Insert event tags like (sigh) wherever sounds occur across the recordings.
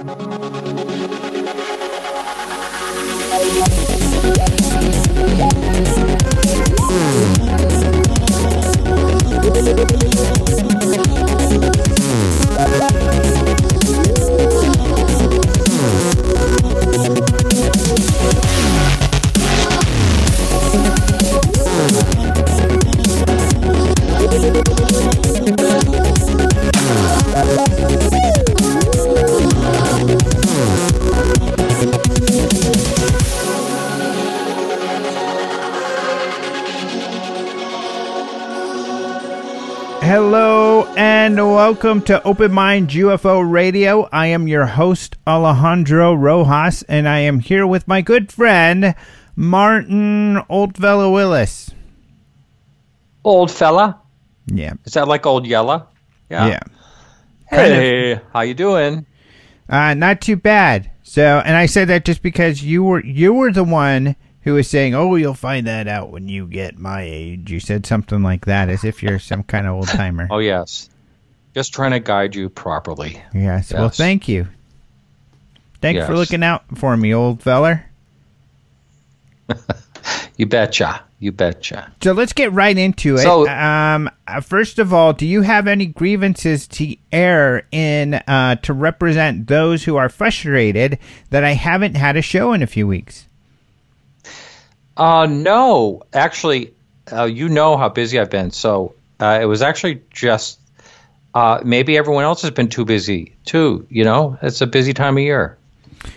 ハハハハ! Welcome to Open Mind UFO Radio. I am your host, Alejandro Rojas, and I am here with my good friend, Martin Oldfellow Willis. Old fella? Yeah. Is that like old yella? Yeah. Yeah. Kind of. Hey, how you doing? Uh, not too bad. So, and I said that just because you were you were the one who was saying, "Oh, you'll find that out when you get my age." You said something like that, as if you're some kind of old timer. (laughs) Oh yes. Just trying to guide you properly. Yes. Well, thank you. Thanks for looking out for me, old feller. (laughs) You betcha. You betcha. So let's get right into it. So- um, uh, first of all, do you have any grievances to air in uh, to represent those who are frustrated that I haven't had a show in a few weeks? Uh no, actually, uh, you know how busy I've been. So uh, it was actually just uh, maybe everyone else has been too busy too. You know, it's a busy time of year.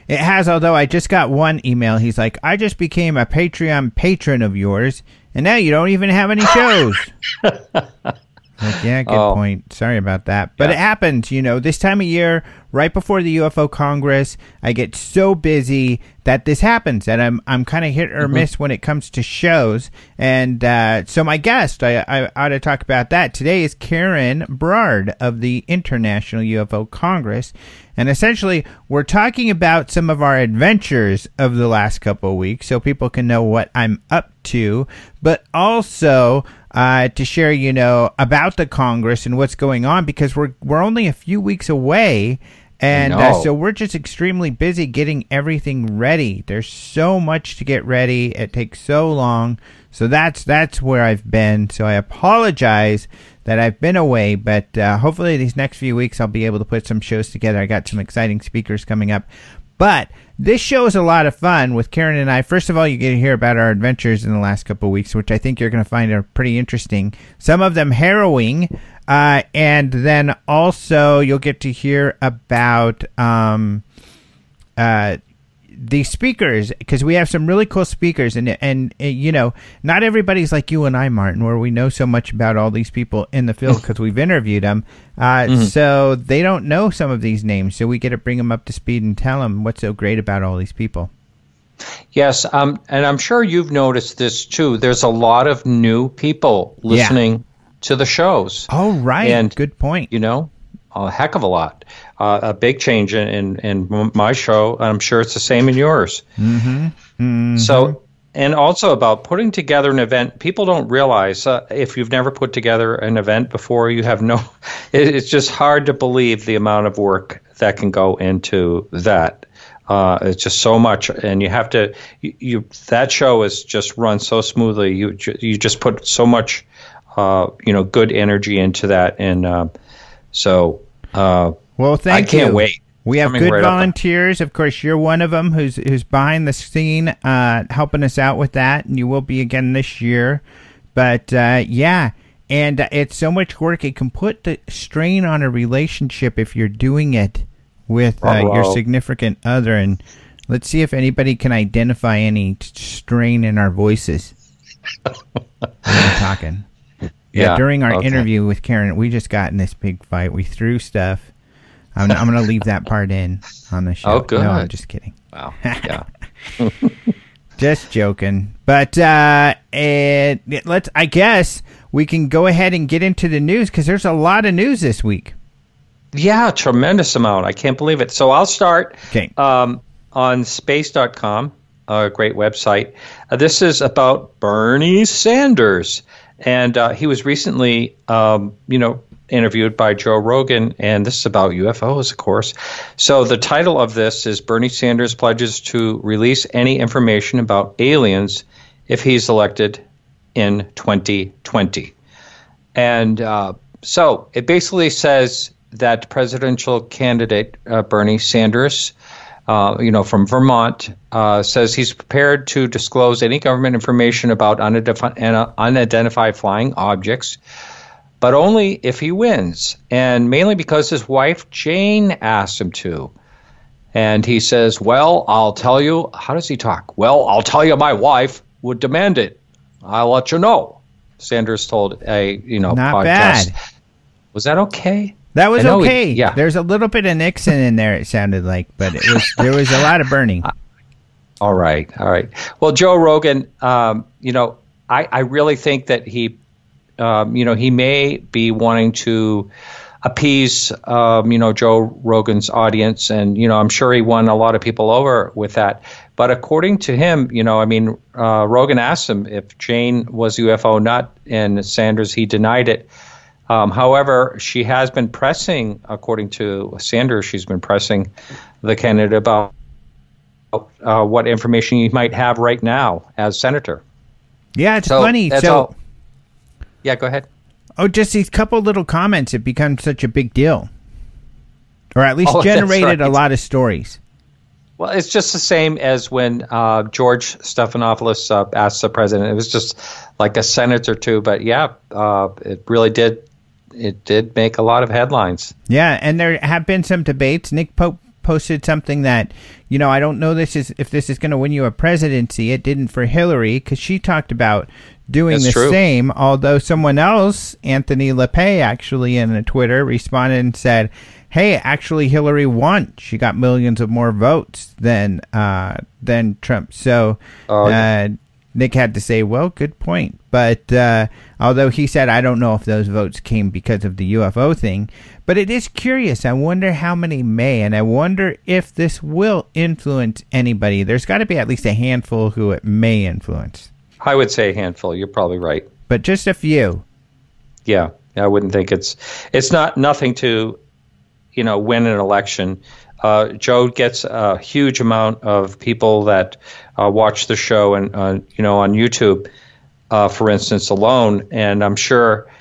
It has, although I just got one email. He's like, I just became a Patreon patron of yours, and now you don't even have any shows. (laughs) like, yeah, good Oh. point. Sorry about that. But Yeah. it happens, you know, this time of year, right before the UFO Congress, I get so busy that this happens, and I'm I'm kind of hit or miss when it comes to shows. And uh, so my guest, I, I ought to talk about that today, is Karen Brard of the International UFO Congress. And essentially, we're talking about some of our adventures of the last couple of weeks so people can know what I'm up to, but also uh, to share, you know, about the Congress and what's going on because we're, we're only a few weeks away. And uh, so we're just extremely busy getting everything ready. There's so much to get ready. It takes so long. So that's that's where I've been. So I apologize that I've been away, but uh, hopefully these next few weeks I'll be able to put some shows together. I got some exciting speakers coming up. But this show is a lot of fun with Karen and I. First of all, you get to hear about our adventures in the last couple of weeks, which I think you're going to find are pretty interesting. Some of them harrowing, uh, and then also you'll get to hear about um, uh, the speakers because we have some really cool speakers and and uh, you know not everybody's like you and I Martin where we know so much about all these people in the field (laughs) because we've interviewed them uh, so they don't know some of these names so we get to bring them up to speed and tell them what's so great about all these people. Yes, um, and I'm sure you've noticed this too. There's a lot of new people listening to the shows. oh right. And- good point. You know, a heck of a lot. Uh, a big change in, in in my show. I'm sure it's the same in yours. Mm-hmm. So, and also about putting together an event. People don't realize uh, if you've never put together an event before, you have no. (laughs) It, it's just hard to believe the amount of work that can go into that. Uh, it's just so much, and you have to. You, you that show is just run so smoothly. You you just put so much, uh, you know, good energy into that, and uh, so uh, well thank I can't you wait. we have Coming good right volunteers. Of course you're one of them who's who's behind the scene uh, helping us out with that and you will be again this year. But uh, yeah and uh, it's so much work. It can put the strain on a relationship if you're doing it with uh, your significant other. And let's see if anybody can identify any strain in our voices. When (laughs) we're talking yeah, Yeah, during our okay. interview with karen we just got in this big fight we threw stuff i'm, I'm gonna leave that part in on the show Oh, no i'm good. just kidding wow, (laughs) yeah. just joking. But uh, it, it- let's. I guess we can go ahead and get into the news because there's a lot of news this week. Yeah, tremendous amount. I can't believe it. So I'll start Okay. um, on space.com, a great website. Uh, this is about Bernie Sanders. And uh, he was recently, um, you know, interviewed by Joe Rogan, and this is about UFOs, of course. So the title of this is Bernie Sanders pledges to release any information about aliens if he's elected in 2020. And uh, so it basically says that presidential candidate uh, Bernie Sanders, uh, you know, from Vermont, uh, says he's prepared to disclose any government information about unidentified, unidentified flying objects, but only if he wins, and mainly because his wife Jane asked him to. And he says, "Well, I'll tell you." How does he talk? Well, I'll tell you. My wife would demand it. I'll let you know. Sanders told a you know Not podcast. bad. Was that okay? That was I know he- okay. yeah. There's a little bit of Nixon in there. It sounded like, but it was there was a lot of burning. (laughs) All right, all right. Well, Joe Rogan, um, you know, I, I really think that he, um, you know, he may be wanting to appease, um, you know, Joe Rogan's audience, and you know, I'm sure he won a lot of people over with that. But according to him, you know, I mean, uh, Rogan asked him if Jane was UFO not, and Sanders he denied it. Um, however, she has been pressing, according to Sanders, she's been pressing the candidate about uh, what information he might have right now as senator. Yeah, it's So funny. So, all. Yeah, go ahead. oh, just these couple little comments, it becomes such a big deal, or at least (laughs) Oh, that's generated a lot of stories. Well, it's just the same as when uh, George Stephanopoulos uh, asked the president. It was just like a sentence or two, but yeah, uh, it really did. It did make a lot of headlines. Yeah, and there have been some debates. Nick Pope posted something that, you know, I don't know this is if this is going to win you a presidency. It didn't for Hillary because she talked about doing That's the true. same. Although someone else, Anthony LePay, actually in a Twitter responded and said, "Hey, actually Hillary won. She got millions of more votes than uh, than Trump." So. Oh, uh, Nick had to say, well, good point. But uh, although he said, I don't know if those votes came because of the UFO thing, but it is curious. I wonder how many may, and I wonder if this will influence anybody. There's got to be at least a handful who it may influence, I would say a handful. You're probably right. but just a few. Yeah, I wouldn't think it's it's not nothing to, you know, win an election. Uh, Joe gets a huge amount of people that uh, watch the show and uh, you know on YouTube, uh, for instance, alone, and I'm sure,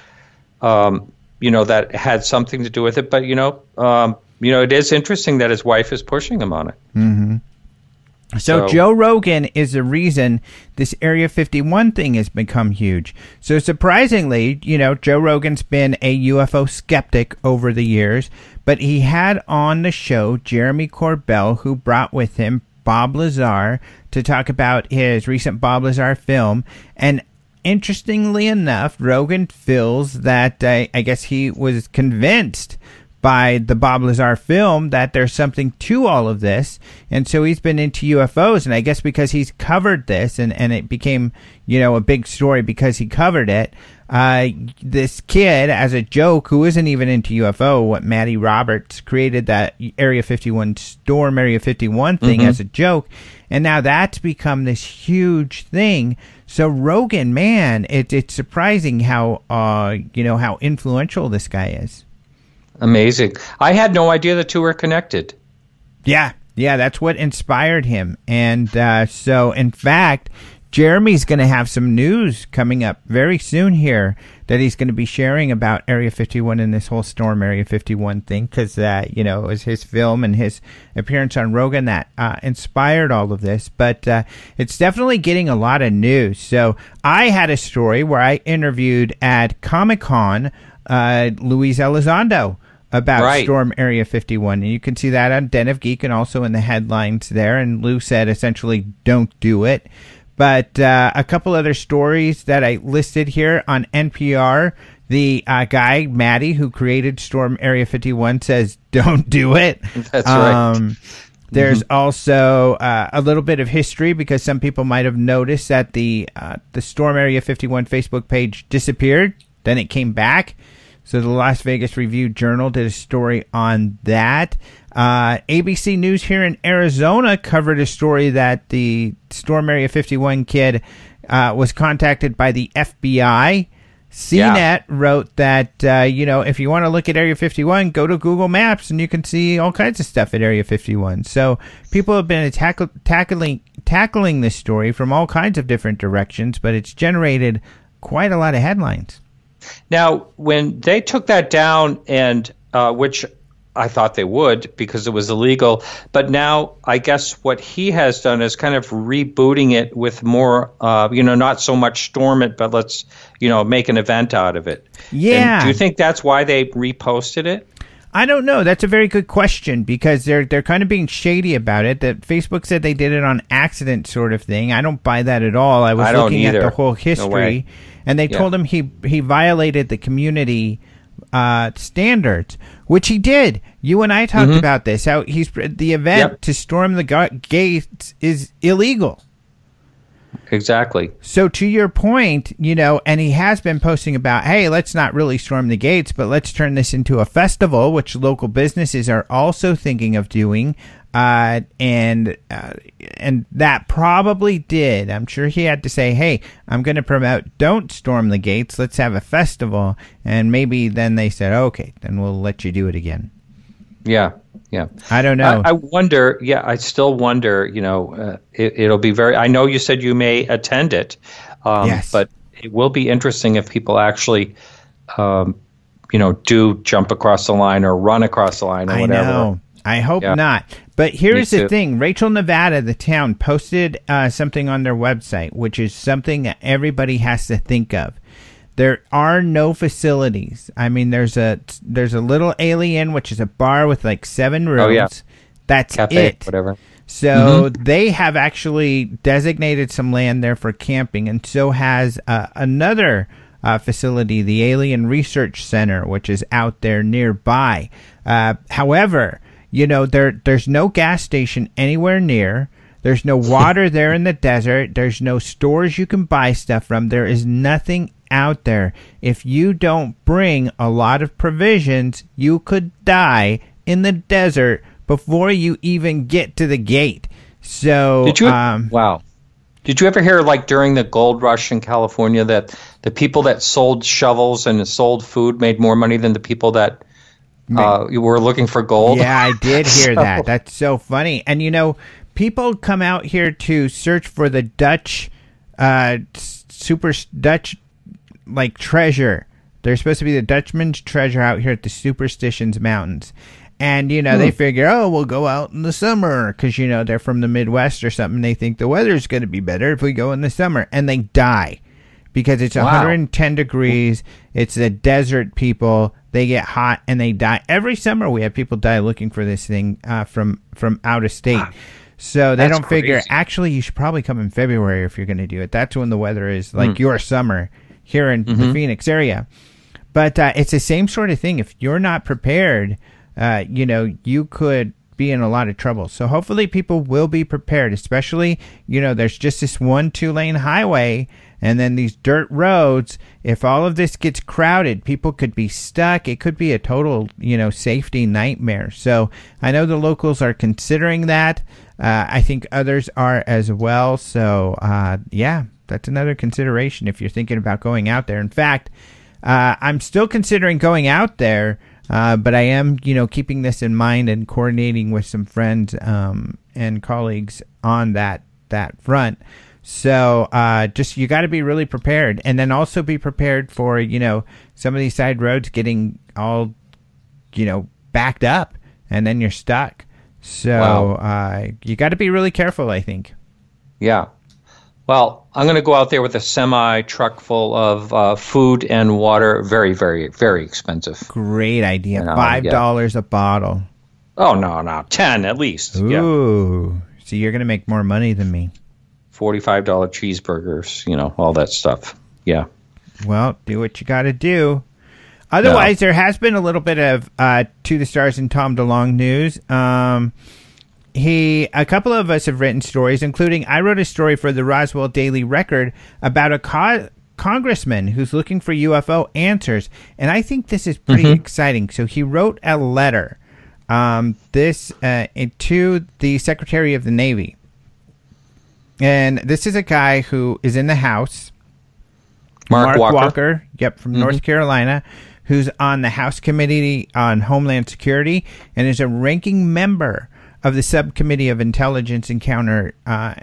um, you know, that had something to do with it. But you know, um, you know, it is interesting that his wife is pushing him on it. So, So- Joe Rogan is the reason this Area 51 thing has become huge. So surprisingly, you know, Joe Rogan's been a UFO skeptic over the years, but he had on the show Jeremy Corbell, who brought with him Bob Lazar to talk about his recent Bob Lazar film. And interestingly enough, Rogan feels that uh, I guess he was convinced by the Bob Lazar film that there's something to all of this. And so he's been into UFOs. And I guess because he's covered this and, and it became, you know, a big story because he covered it, uh, this kid, as a joke, who isn't even into UFO, what Matty Roberts created that Area 51 Storm Area 51 thing as a joke. And now that's become this huge thing. So Rogan, man, it, it's surprising how, uh, you know, how influential this guy is. Amazing. I had no idea the two were connected. Yeah, yeah, that's what inspired him. And uh, so, in fact, Jeremy's going to have some news coming up very soon here that he's going to be sharing about Area 51 and this whole Storm Area 51 thing because, uh, you know, it was his film and his appearance on Rogan that uh, inspired all of this. But uh, it's definitely getting a lot of news. So, I had a story where I interviewed at Comic Con uh, Luis Elizondo about Right. Storm Area 51. And you can see that on Den of Geek and also in the headlines there. And Lou said essentially, don't do it. But uh, a couple other stories that I listed here on NPR. The uh, guy, Maddie, who created Storm Area 51, says, (laughs) don't do it. That's right. Um, there's also uh, a little bit of history because some people might have noticed that the uh, the Storm Area 51 Facebook page disappeared. Then it came back. So the Las Vegas Review Journal did a story on that. Uh, ABC News here in Arizona covered a story that the Storm Area 51 kid uh, was contacted by the FBI CNET yeah. wrote that uh, you know if you want to look at Area 51, go to Google Maps and you can see all kinds of stuff at Area 51. So people have been tackle- tackling tackling this story from all kinds of different directions, but it's generated quite a lot of headlines. Now, when they took that down, and uh, which I thought they would because it was illegal. But now I guess what he has done is kind of rebooting it with more, uh, you know, not so much storm it, but let's, you know, make an event out of it. Yeah. And do you think that's why they reposted it? I don't know. That's a very good question because they're they're kind of being shady about it. That Facebook said they did it on accident, sort of thing. I don't buy that at all. I was I looking at the whole history, no and they yeah. told him he he violated the community uh, standards, which he did. You and I talked mm-hmm. about this. How he's the event yep. to storm the gates is illegal. Exactly. So to your point, you know, and he has been posting about, hey, let's not really storm the gates, but let's turn this into a festival, which local businesses are also thinking of doing. Uh, and uh, and that probably did. I'm sure he had to say, "Hey, I'm going to promote. Don't storm the gates. Let's have a festival." And maybe then they said, "Okay, then we'll let you do it again." Yeah, yeah. I don't know. I, I wonder. Yeah, I still wonder. You know, uh, it, will be very. I know you said you may attend it, um, yes. but it will be interesting if people actually. Um, you know, do jump across the line or run across the line or whatever. Know. I hope yeah. not. But here's the thing Rachel, Nevada, the town, posted uh, something on their website, which is something that everybody has to think of. There are no facilities. I mean, there's a there's a Little A'Le'Inn, which is a bar with like seven rooms. Oh, yeah. That's Cafe, it. Whatever. So mm-hmm. they have actually designated some land there for camping, and so has uh, another uh, facility, the Alien Research Center, which is out there nearby. Uh, however, you know, there there's no gas station anywhere near. There's no (laughs) water there in the desert. There's no stores you can buy stuff from. There is nothing out there. If you don't bring a lot of provisions, you could die in the desert before you even get to the gate. So, Did you, um, wow. Did you ever hear, like during the gold rush in California, that the people that sold shovels and sold food made more money than the people that uh, you were looking for gold. Yeah, I (laughs) did hear so. that. That's so funny. And you know, people come out here to search for the Dutch, uh, super Dutch, like treasure. There's supposed to be the Dutchman's treasure out here at the Superstitions Mountains. And, you know, hmm. they figure, oh, we'll go out in the summer because, you know, they're from the Midwest or something. They think the weather's going to be better if we go in the summer. And they die because it's wow. 110 degrees. It's a desert, people they get hot and they die every summer. We have people die looking for this thing uh, from from out of state. Wow. So they don't figure. Crazy. Actually, you should probably come in February if you're going to do it. That's when the weather is like mm. your summer here in mm-hmm. the Phoenix area. But uh, it's the same sort of thing. If you're not prepared, uh, you know, you could be in a lot of trouble. So hopefully people will be prepared, especially, you know, there's just this one two lane highway and then these dirt roads. If all of this gets crowded, people could be stuck. It could be a total, you know, safety nightmare. So I know the locals are considering that. Uh, I think others are as well. So, uh, yeah, that's another consideration if you're thinking about going out there. In fact, uh, I'm still considering going out there uh, but I am, you know, keeping this in mind and coordinating with some friends um, and colleagues on that that front. So uh, just you got to be really prepared, and then also be prepared for you know some of these side roads getting all you know backed up, and then you're stuck. So wow. uh, you got to be really careful. I think. Yeah, well, I'm going to go out there with a semi truck full of uh, food and water. Very, very, very expensive. Great idea. You know, Five dollars yeah. a bottle. Oh no, no, ten at least. Ooh, yeah. so you're going to make more money than me. Forty-five dollar cheeseburgers. You know all that stuff. Yeah. Well, do what you got to do. Otherwise, no. there has been a little bit of uh, to the stars and Tom DeLonge news. Um, he a couple of us have written stories including i wrote a story for the roswell daily record about a co- congressman who's looking for ufo answers and i think this is pretty mm-hmm. exciting so he wrote a letter um, this uh, to the secretary of the navy and this is a guy who is in the house Mark, Walker. Walker. Yep, from North Carolina, who's on the House Committee on Homeland Security and is a ranking member of the Subcommittee of Intelligence and Counter uh,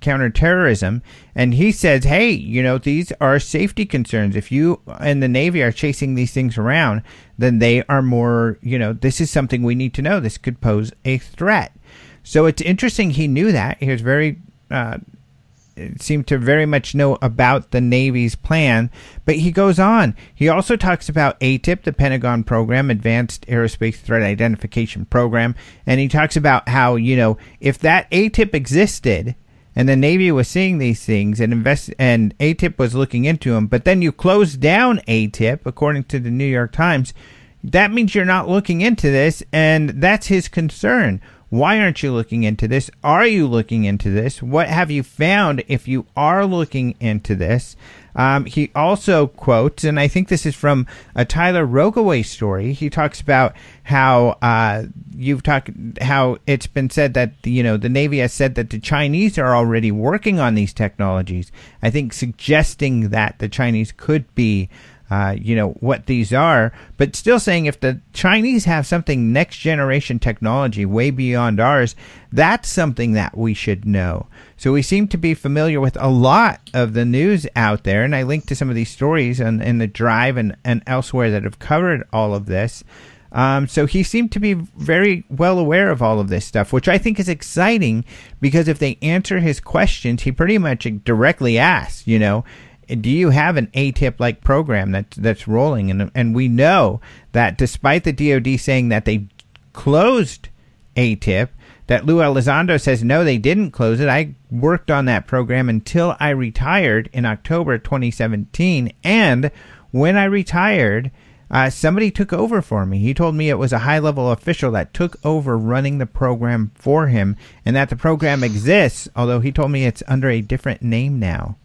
Counterterrorism. And he says, "Hey, you know, these are safety concerns. If you and the Navy are chasing these things around, then they are more. You know, this is something we need to know. This could pose a threat." So it's interesting. He knew that. He was very. Uh, seemed to very much know about the Navy's plan, but he goes on. He also talks about AATIP, the Pentagon program, Advanced Aerospace Threat Identification Program, and he talks about how, you know, if that AATIP existed and the Navy was seeing these things and invest and AATIP was looking into them, but then you close down AATIP, according to the New York Times, that means you're not looking into this, and that's his concern. Why aren't you looking into this? Are you looking into this? What have you found if you are looking into this? Um, he also quotes, and I think this is from a Tyler Rogoway story. He talks about how uh, you've talked, how it's been said that you know the Navy has said that the Chinese are already working on these technologies. I think suggesting that the Chinese could be uh, you know what these are, but still saying if the Chinese have something next generation technology way beyond ours, that's something that we should know. So we seem to be familiar with a lot of the news out there, and I linked to some of these stories in, in the drive and, and elsewhere that have covered all of this. Um, so he seemed to be very well aware of all of this stuff, which I think is exciting because if they answer his questions, he pretty much directly asks, you know, do you have an AATIP like program that that's rolling? And and we know that despite the DoD saying that they closed AATIP, that Lou Elizondo says no, they didn't close it. I worked on that program until I retired in October 2017, and when I retired. Uh, somebody took over for me. He told me it was a high level official that took over running the program for him and that the program exists, although he told me it's under a different name now.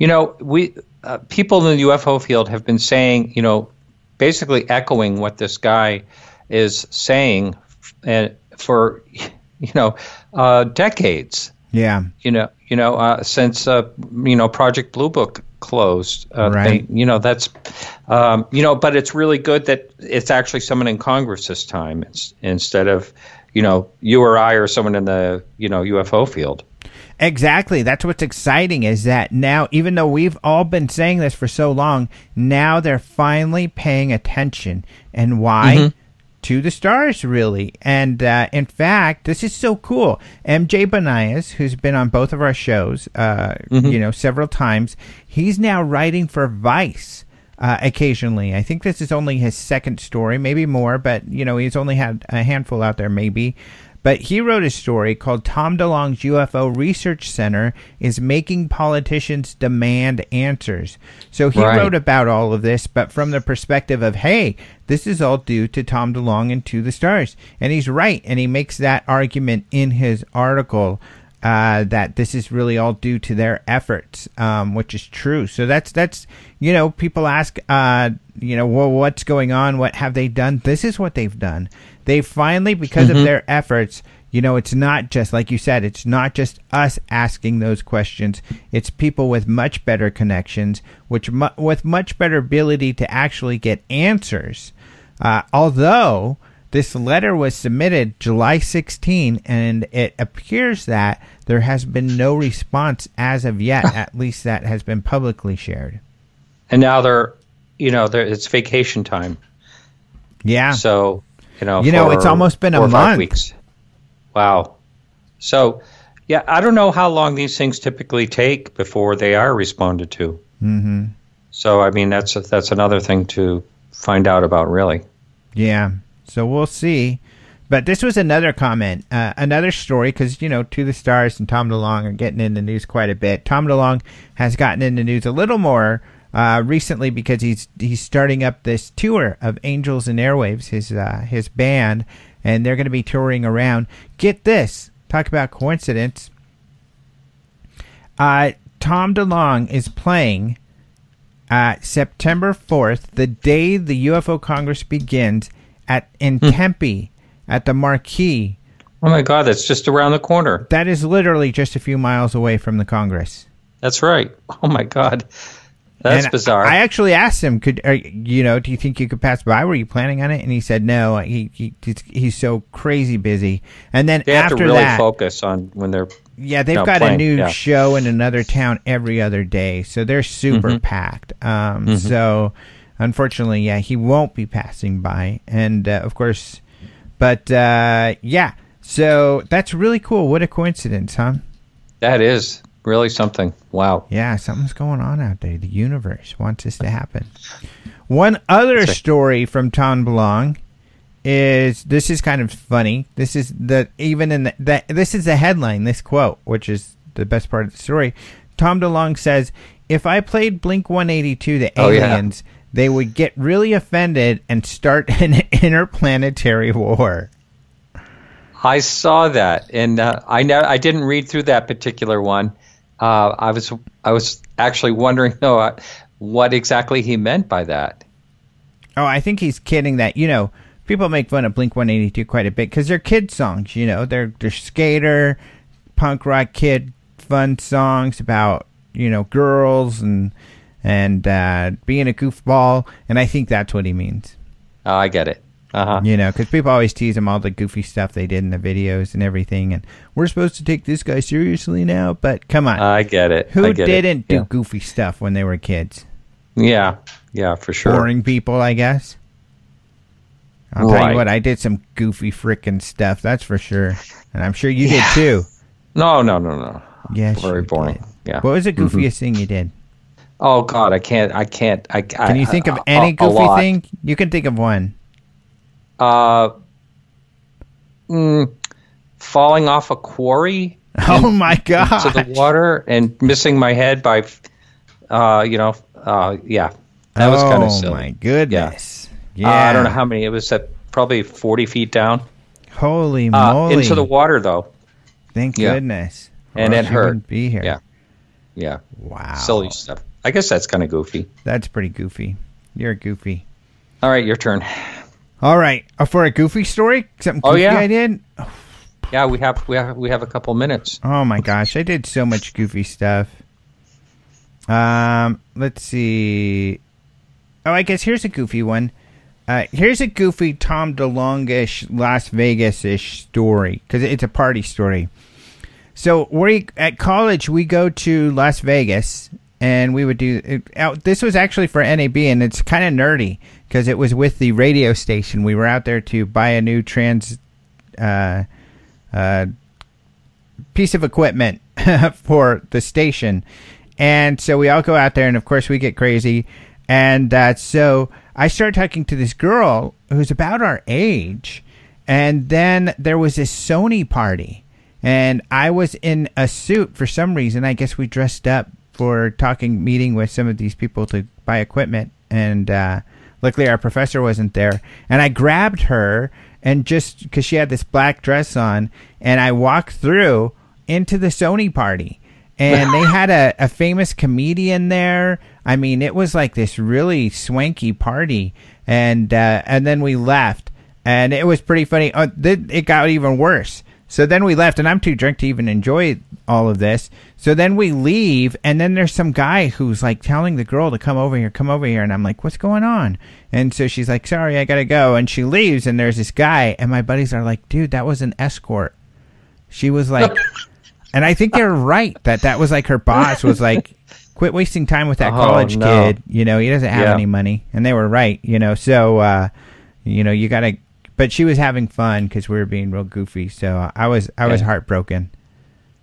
You know, we uh, people in the UFO field have been saying, you know, basically echoing what this guy is saying, and for (laughs) you know, uh, decades. Yeah. You know, you know, uh, since uh, you know Project Blue Book closed. Uh, right. They, you know, that's um, you know, but it's really good that it's actually someone in Congress this time it's, instead of you know you or I or someone in the you know UFO field. Exactly. That's what's exciting is that now, even though we've all been saying this for so long, now they're finally paying attention. And why? Mm-hmm. To the stars, really. And uh, in fact, this is so cool. MJ Banias, who's been on both of our shows, uh, mm-hmm. you know, several times, he's now writing for Vice. Uh, occasionally. I think this is only his second story, maybe more, but you know he's only had a handful out there, maybe. But he wrote a story called Tom DeLonge's UFO Research Center is Making Politicians Demand Answers. So he right. wrote about all of this, but from the perspective of, hey, this is all due to Tom DeLonge and To the Stars. And he's right. And he makes that argument in his article. Uh, that this is really all due to their efforts, um, which is true. So that's that's you know people ask, uh, you know, well, what's going on? What have they done? This is what they've done. They finally, because mm-hmm. of their efforts, you know, it's not just like you said, it's not just us asking those questions. It's people with much better connections, which mu- with much better ability to actually get answers. Uh, although this letter was submitted July 16, and it appears that there has been no response as of yet. (laughs) at least that has been publicly shared. And now they're, you know, they're, it's vacation time. Yeah. So you know, you know, it's almost been a month. Weeks. Wow. So, yeah, I don't know how long these things typically take before they are responded to. Mm-hmm. So, I mean, that's that's another thing to find out about, really. Yeah. So we'll see. But this was another comment, uh, another story, because, you know, To the Stars and Tom DeLonge are getting in the news quite a bit. Tom DeLonge has gotten in the news a little more uh, recently because he's he's starting up this tour of Angels and Airwaves, his uh, his band, and they're going to be touring around. Get this, talk about coincidence. Uh, Tom DeLonge is playing uh, September fourth, the day the UFO Congress begins at in hmm. Tempe at the Marquee. Oh my God, that's just around the corner. That is literally just a few miles away from the Congress. That's right. Oh my God. That's And bizarre. I actually asked him, "Could are, you know? Do you think you could pass by? Were you planning on it?" And he said, "No. He, he he's, so crazy busy." And then they have after to really that, focus on when they're. yeah, they've no, got a new yeah. show in another town every other day, so they're super Mm-hmm. packed. Um, So, unfortunately, yeah, he won't be passing by, and uh, of course, but uh, yeah, so that's really cool. What a coincidence, huh? That is really something. Wow. Yeah, something's going on out there. The universe wants this to happen. One other story from Tom DeLonge is this is kind of funny. This is the even in the, the this is the headline. This quote, which is the best part of the story. Tom DeLonge says, "If I played Blink 182, the Oh, yeah. aliens, they would get really offended and start (laughs) an interplanetary war." I saw that, and uh, I know I didn't read through that particular one. Uh, I was I was actually wondering though uh, what exactly he meant by that. Oh, I think he's kidding that, you know, people make fun of Blink 182 quite a bit because they're kid songs, you know, they're, they're skater, punk rock kid fun songs about, you know, girls and, and, uh, being a goofball. And I think that's what he means, Oh, I get it. Uh huh. you know, because people always tease him all the goofy stuff they did in the videos and everything. And we're supposed to take this guy seriously now, but come on. I get it. Who get didn't do Yeah. goofy stuff when they were kids? Yeah, yeah, for sure. boring people, I guess. I'll tell you what, I did some goofy frickin' stuff, that's for sure. And I'm sure you did too. No, no, no, no. Yes. Very boring. did. Yeah. Mm-hmm. What was the goofiest thing you did? Oh God, I can't. I can't. I Can you think of any goofy thing? You can think of one. Uh, mm, falling off a quarry (laughs) Oh my God. into the water and missing my head by, uh, you know, uh, yeah, that was kind oh of silly. Oh my goodness. Yeah. Uh, I don't know how many. It was at probably forty feet down Holy uh, moly. into the water, though. Thank yeah. goodness. Or And it hurt. be here. Yeah. Yeah, Wow. silly stuff. I guess that's kind of goofy. That's pretty goofy. You're goofy. All right, your turn. All right. Uh, for a goofy story? Something Oh, goofy yeah. I did? Yeah, we have we have we have a couple minutes. Oh my gosh, I did so much goofy stuff. Um, let's see. Oh, I guess here's a goofy one. Uh, here's a goofy Tom DeLonge-ish Las Vegas ish story because it's a party story. So we at college we go to Las Vegas and we would do. It, this was actually for NAB and it's kind of nerdy because it was with the radio station. We were out there to buy a new trans. Uh, uh, piece of equipment (laughs) for the station. And so we all go out there, and of course, we get crazy. And uh, so I started talking to this girl who's about our age. And then there was this Sony party. And I was in a suit for some reason. I guess we dressed up for talking, meeting with some of these people to buy equipment. And uh, luckily, our professor wasn't there. And I grabbed her and just because she had this black dress on, and I walked through into the Sony party, and they (laughs) had a, a famous comedian there. I mean, it was like this really swanky party, and uh, and then we left, and it was pretty funny. Uh, th- it got even worse. So then we left, and I'm too drunk to even enjoy all of this. So then we leave, and then there's some guy who's like telling the girl to come over here, come over here, and I'm like, what's going on? And so she's like, sorry, I gotta go, and she leaves, and there's this guy, and my buddies are like, dude, that was an escort. She was like, (laughs) and I think they're right that that was like her boss was like, quit wasting time with that Oh, college no. kid. You know, he doesn't have Yeah. any money, and they were right. You know, so uh, you know, you gotta. But she was having fun because we were being real goofy. So I was, I was Yeah. heartbroken.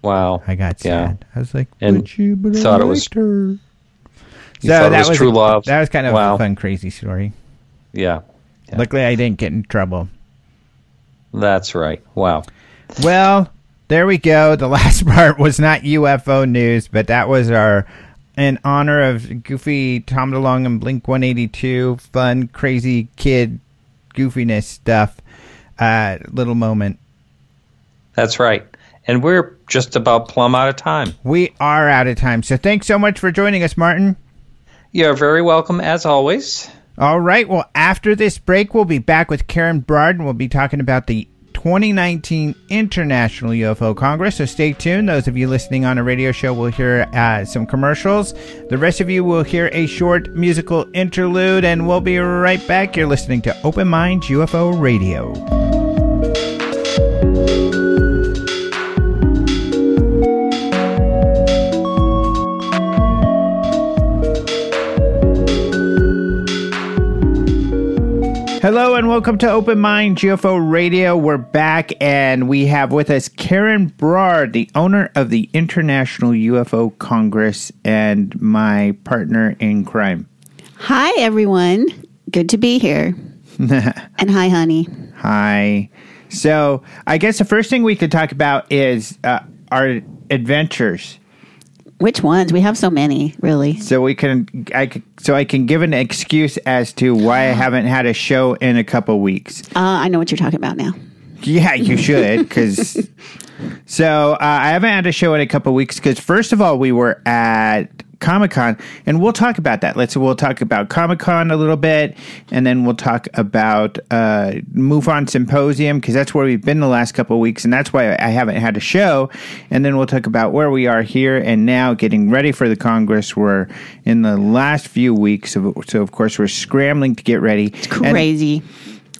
Wow. I got Yeah. sad. I was like, And you, but I thought it was- her. You thought it was true a- love. That was kind of Wow. a fun, crazy story. Yeah. Yeah. Luckily, I didn't get in trouble. That's right. Wow. Well, there we go. The (laughs) last part was not UFO news, but that was our in honor of Goofy Tom DeLonge and Blink 182, fun, crazy kid goofiness stuff. Uh, little moment. That's right. And we're just about plumb out of time. We are out of time, so thanks so much for joining us, Martin. You're very welcome, as always. All right. Well, after this break, we'll be back with Karen Brard, and we'll be talking about the 2019 International UFO Congress. So stay tuned. Those of you listening on a radio show will hear uh, some commercials. The rest of you will hear a short musical interlude, and we'll be right back. You're listening to Open Mind UFO Radio. Hello and welcome to Open Mind UFO Radio. We're back and we have with us Karen Brard, the owner of the International UFO Congress and my partner in crime. Hi, everyone. Good to be here. (laughs) and hi, honey. Hi. So, I guess the first thing we could talk about is uh, our adventures. Which ones? We have so many, really. So we can, I so I can give an excuse as to why I haven't had a show in a couple weeks. Uh, I know what you're talking about now. Yeah, you should, because. (laughs) so uh, I haven't had a show in a couple weeks because first of all we were at Comic Con, and we'll talk about that. Let's we'll talk about Comic Con a little bit, and then we'll talk about uh, MUFON Symposium because that's where we've been the last couple of weeks, and that's why I haven't had a show. And then we'll talk about where we are here and now, getting ready for the Congress. We're in the last few weeks, of, so of course we're scrambling to get ready. It's crazy.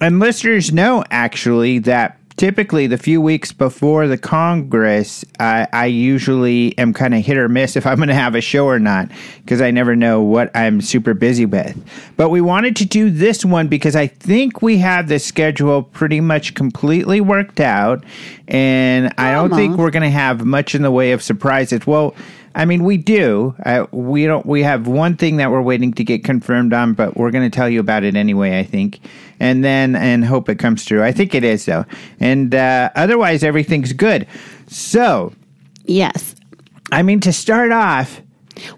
And, and listeners know actually that typically the few weeks before the Congress, I, I usually am kind of hit or miss if I'm going to have a show or not because I never know what I'm super busy with. But we wanted to do this one because I think we have the schedule pretty much completely worked out, and I don't think we're going to have much in the way of surprises. Well. I mean, we do. Uh, we don't. We have one thing that we're waiting to get confirmed on, but we're going to tell you about it anyway. I think, and then and hope it comes through. I think it is though, and uh, otherwise everything's good. So, yes. I mean, to start off.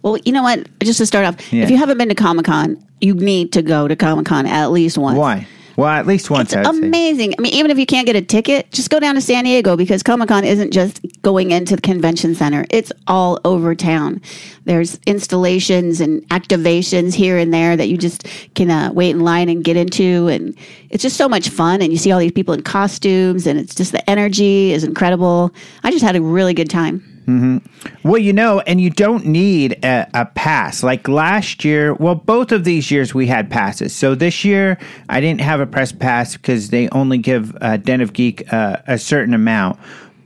Well, you know what? Just to start off, yeah. if you haven't been to Comic Con, you need to go to Comic Con at least once. Why? Well, at least once. It's amazing. Say. I mean, even if you can't get a ticket, just go down to San Diego because Comic Con isn't just going into the convention center. It's all over town. There's installations and activations here and there that you just can uh, wait in line and get into, and it's just so much fun. And you see all these people in costumes, and it's just the energy is incredible. I just had a really good time. Mm-hmm. Well, you know, and you don't need a, a, pass. Like last year, well, both of these years we had passes. So this year I didn't have a press pass because they only give uh, Den of Geek uh, a certain amount.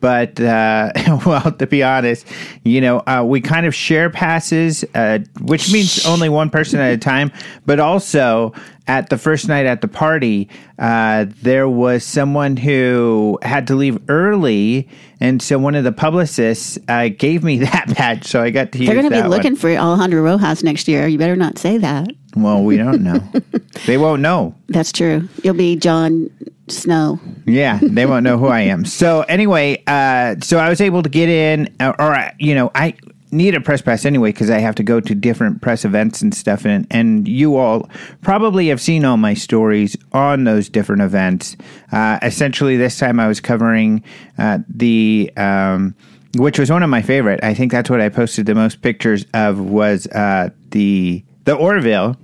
But uh, (laughs) well, to be honest, you know, uh, we kind of share passes, uh, which means only one person at a time. But also, at the first night at the party, uh, there was someone who had to leave early, and so one of the publicists uh, gave me (laughs) that badge, so I got to. They're going to be looking one. for Alejandro Rojas next year. You better not say that. Well, we don't know. (laughs) they won't know. That's true. You'll be Jon Snow. Yeah, they won't know who I am. So anyway, uh, so I was able to get in, uh, or, or you know, I need a press pass anyway because I have to go to different press events and stuff. And and you all probably have seen all my stories on those different events. Uh, essentially, this time I was covering uh, the. Um, which was one of my favorite. I think that's what I posted the most pictures of was uh, the the Orville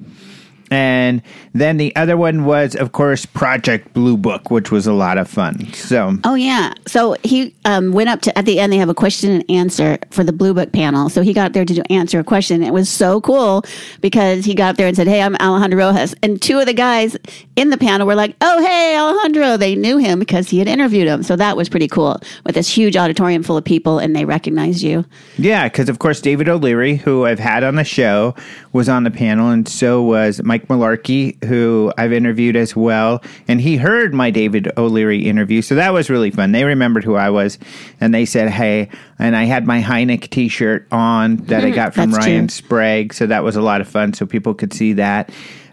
and then the other one was, of course, Project Blue Book, which was a lot of fun. So, oh yeah, so he um, went up to at the end. They have a question and answer for the Blue Book panel. So he got there to do, answer a question. It was so cool because he got up there and said, "Hey, I'm Alejandro Rojas," and two of the guys in the panel were like, "Oh, hey, Alejandro!" They knew him because he had interviewed him. So that was pretty cool with this huge auditorium full of people, and they recognized you. Yeah, because of course David O'Leary, who I've had on the show, was on the panel, and so was Mike Malarkey, who I've interviewed as well. And he heard my David O'Leary interview, so that was really fun. They remembered who I was, and they said, "Hey," and I had my Hynek T-shirt on that I mm-hmm. got from Ryan true. Sprague, so that was a lot of fun. So people could see that.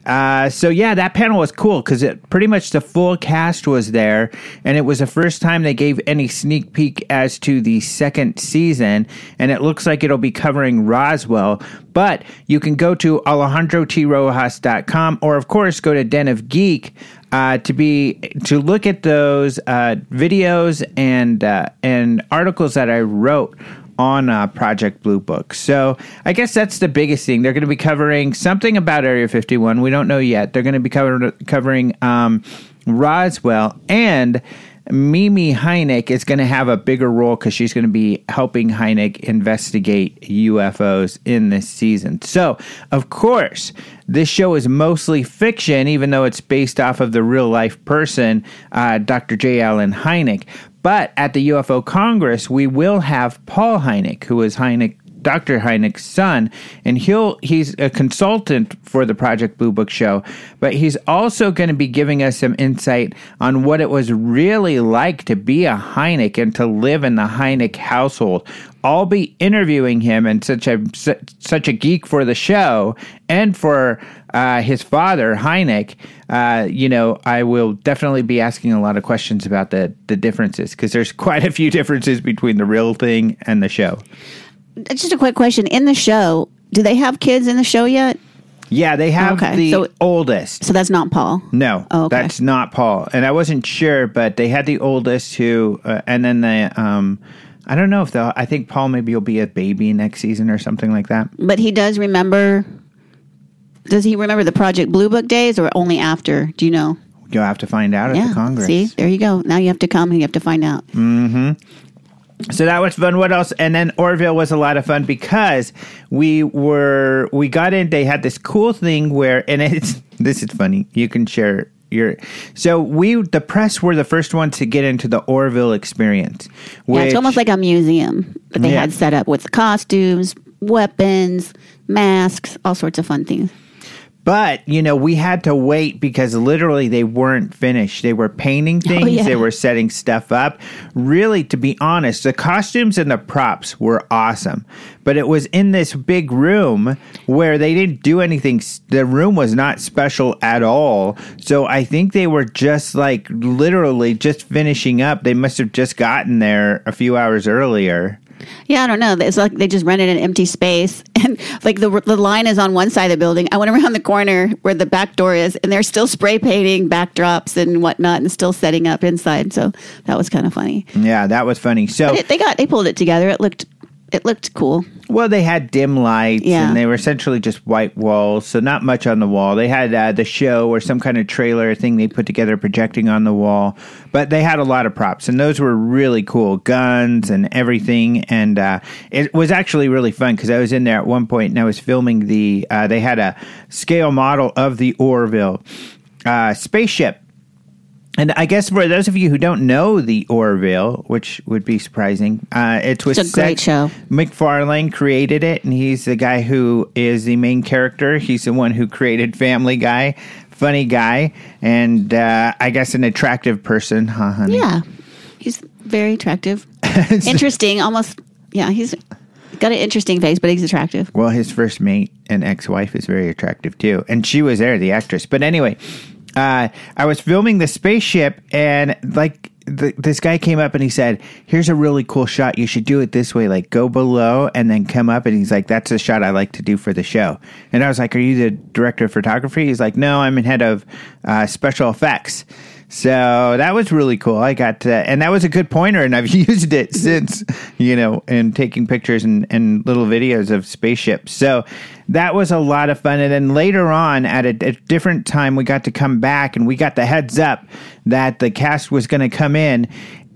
Uh, so yeah, that panel was cool because it pretty much the full cast was there, and it was the first time they gave any sneak peek as to the second season, and it looks like it'll be covering Roswell. But you can go to alejandrotrojas.com or of course go to Den of Geek uh, to be to look at those uh, videos and uh, and articles that I wrote on uh, Project Blue Book. So I guess that's the biggest thing. They're going to be covering something about Area 51. We don't know yet. They're going to be cover- covering um, Roswell and Mimi Hynek is going to have a bigger role because she's going to be helping Hynek investigate UFOs in this season. So, of course, this show is mostly fiction, even though it's based off of the real life person, uh, Dr. J. Allen Hynek. But at the UFO Congress, we will have Paul Hynek, who is Hynek Dr. Hynek's son, and he'll he's a consultant for the Project Blue Book show, but he's also going to be giving us some insight on what it was really like to be a Hynek and to live in the Hynek household. I'll be interviewing him and such a such a geek for the show and for uh, his father Hynek. Uh, you know, I will definitely be asking a lot of questions about the the differences because there's (laughs) quite a few differences between the real thing and the show just a quick question. In the show, do they have kids in the show yet? Yeah, they have okay. the so, oldest. So that's not Paul. No, oh, okay. that's not Paul. And I wasn't sure, but they had the oldest who, uh, and then they, um, I don't know if they'll. I think Paul maybe will be a baby next season or something like that. But he does remember. Does he remember the Project Blue Book days, or only after? Do you know? You'll have to find out yeah, at the Congress. See, there you go. Now you have to come and you have to find out. Mm-hmm. So that was fun. What else? And then Orville was a lot of fun because we were we got in. They had this cool thing where, and it's (laughs) this is funny. You can share your. So we the press were the first ones to get into the Orville experience. Which, yeah, it's almost like a museum that they yeah. had set up with costumes, weapons, masks, all sorts of fun things. But, you know, we had to wait because literally they weren't finished. They were painting oh, things, oh, yeah. they were setting stuff up. Really, to be honest, the costumes and the props were awesome. But it was in this big room where they didn't do anything. The room was not special at all. So I think they were just like literally just finishing up. They must have just gotten there a few hours earlier. Yeah, I don't know. It's like they just rented an empty space, (laughs) and like the the line is on one side of the building. I went around the corner where the back door is, and they're still spray painting backdrops and whatnot, and still setting up inside. So that was kind of funny. Yeah, that was funny. So it, they got they pulled it together. It looked it looked cool. Well, they had dim lights, yeah. and they were essentially just white walls, so not much on the wall. They had uh, the show or some kind of trailer thing they put together projecting on the wall, but they had a lot of props, and those were really cool guns and everything. And uh, it was actually really fun because I was in there at one point and I was filming the. Uh, they had a scale model of the Orville uh, spaceship and I guess for those of you who don't know the Orville, which would be surprising, uh, it's with it's a great show. MacFarlane created it, and he's the guy who is the main character. He's the one who created Family Guy, funny guy, and uh, I guess an attractive person, huh, honey? Yeah, he's very attractive, (laughs) interesting. Almost, yeah, he's got an interesting face, but he's attractive. Well, his first mate and ex-wife is very attractive too, and she was there, the actress. But anyway uh, I was filming the spaceship, and like the, this guy came up and he said, "Here's a really cool shot. You should do it this way. Like go below and then come up." And he's like, "That's the shot I like to do for the show." And I was like, "Are you the director of photography?" He's like, "No, I'm in head of uh, special effects." So that was really cool. I got to, and that was a good pointer, and I've (laughs) used it since, you know, in taking pictures and, and little videos of spaceships. So that was a lot of fun. And then later on, at a, a different time, we got to come back and we got the heads up that the cast was going to come in.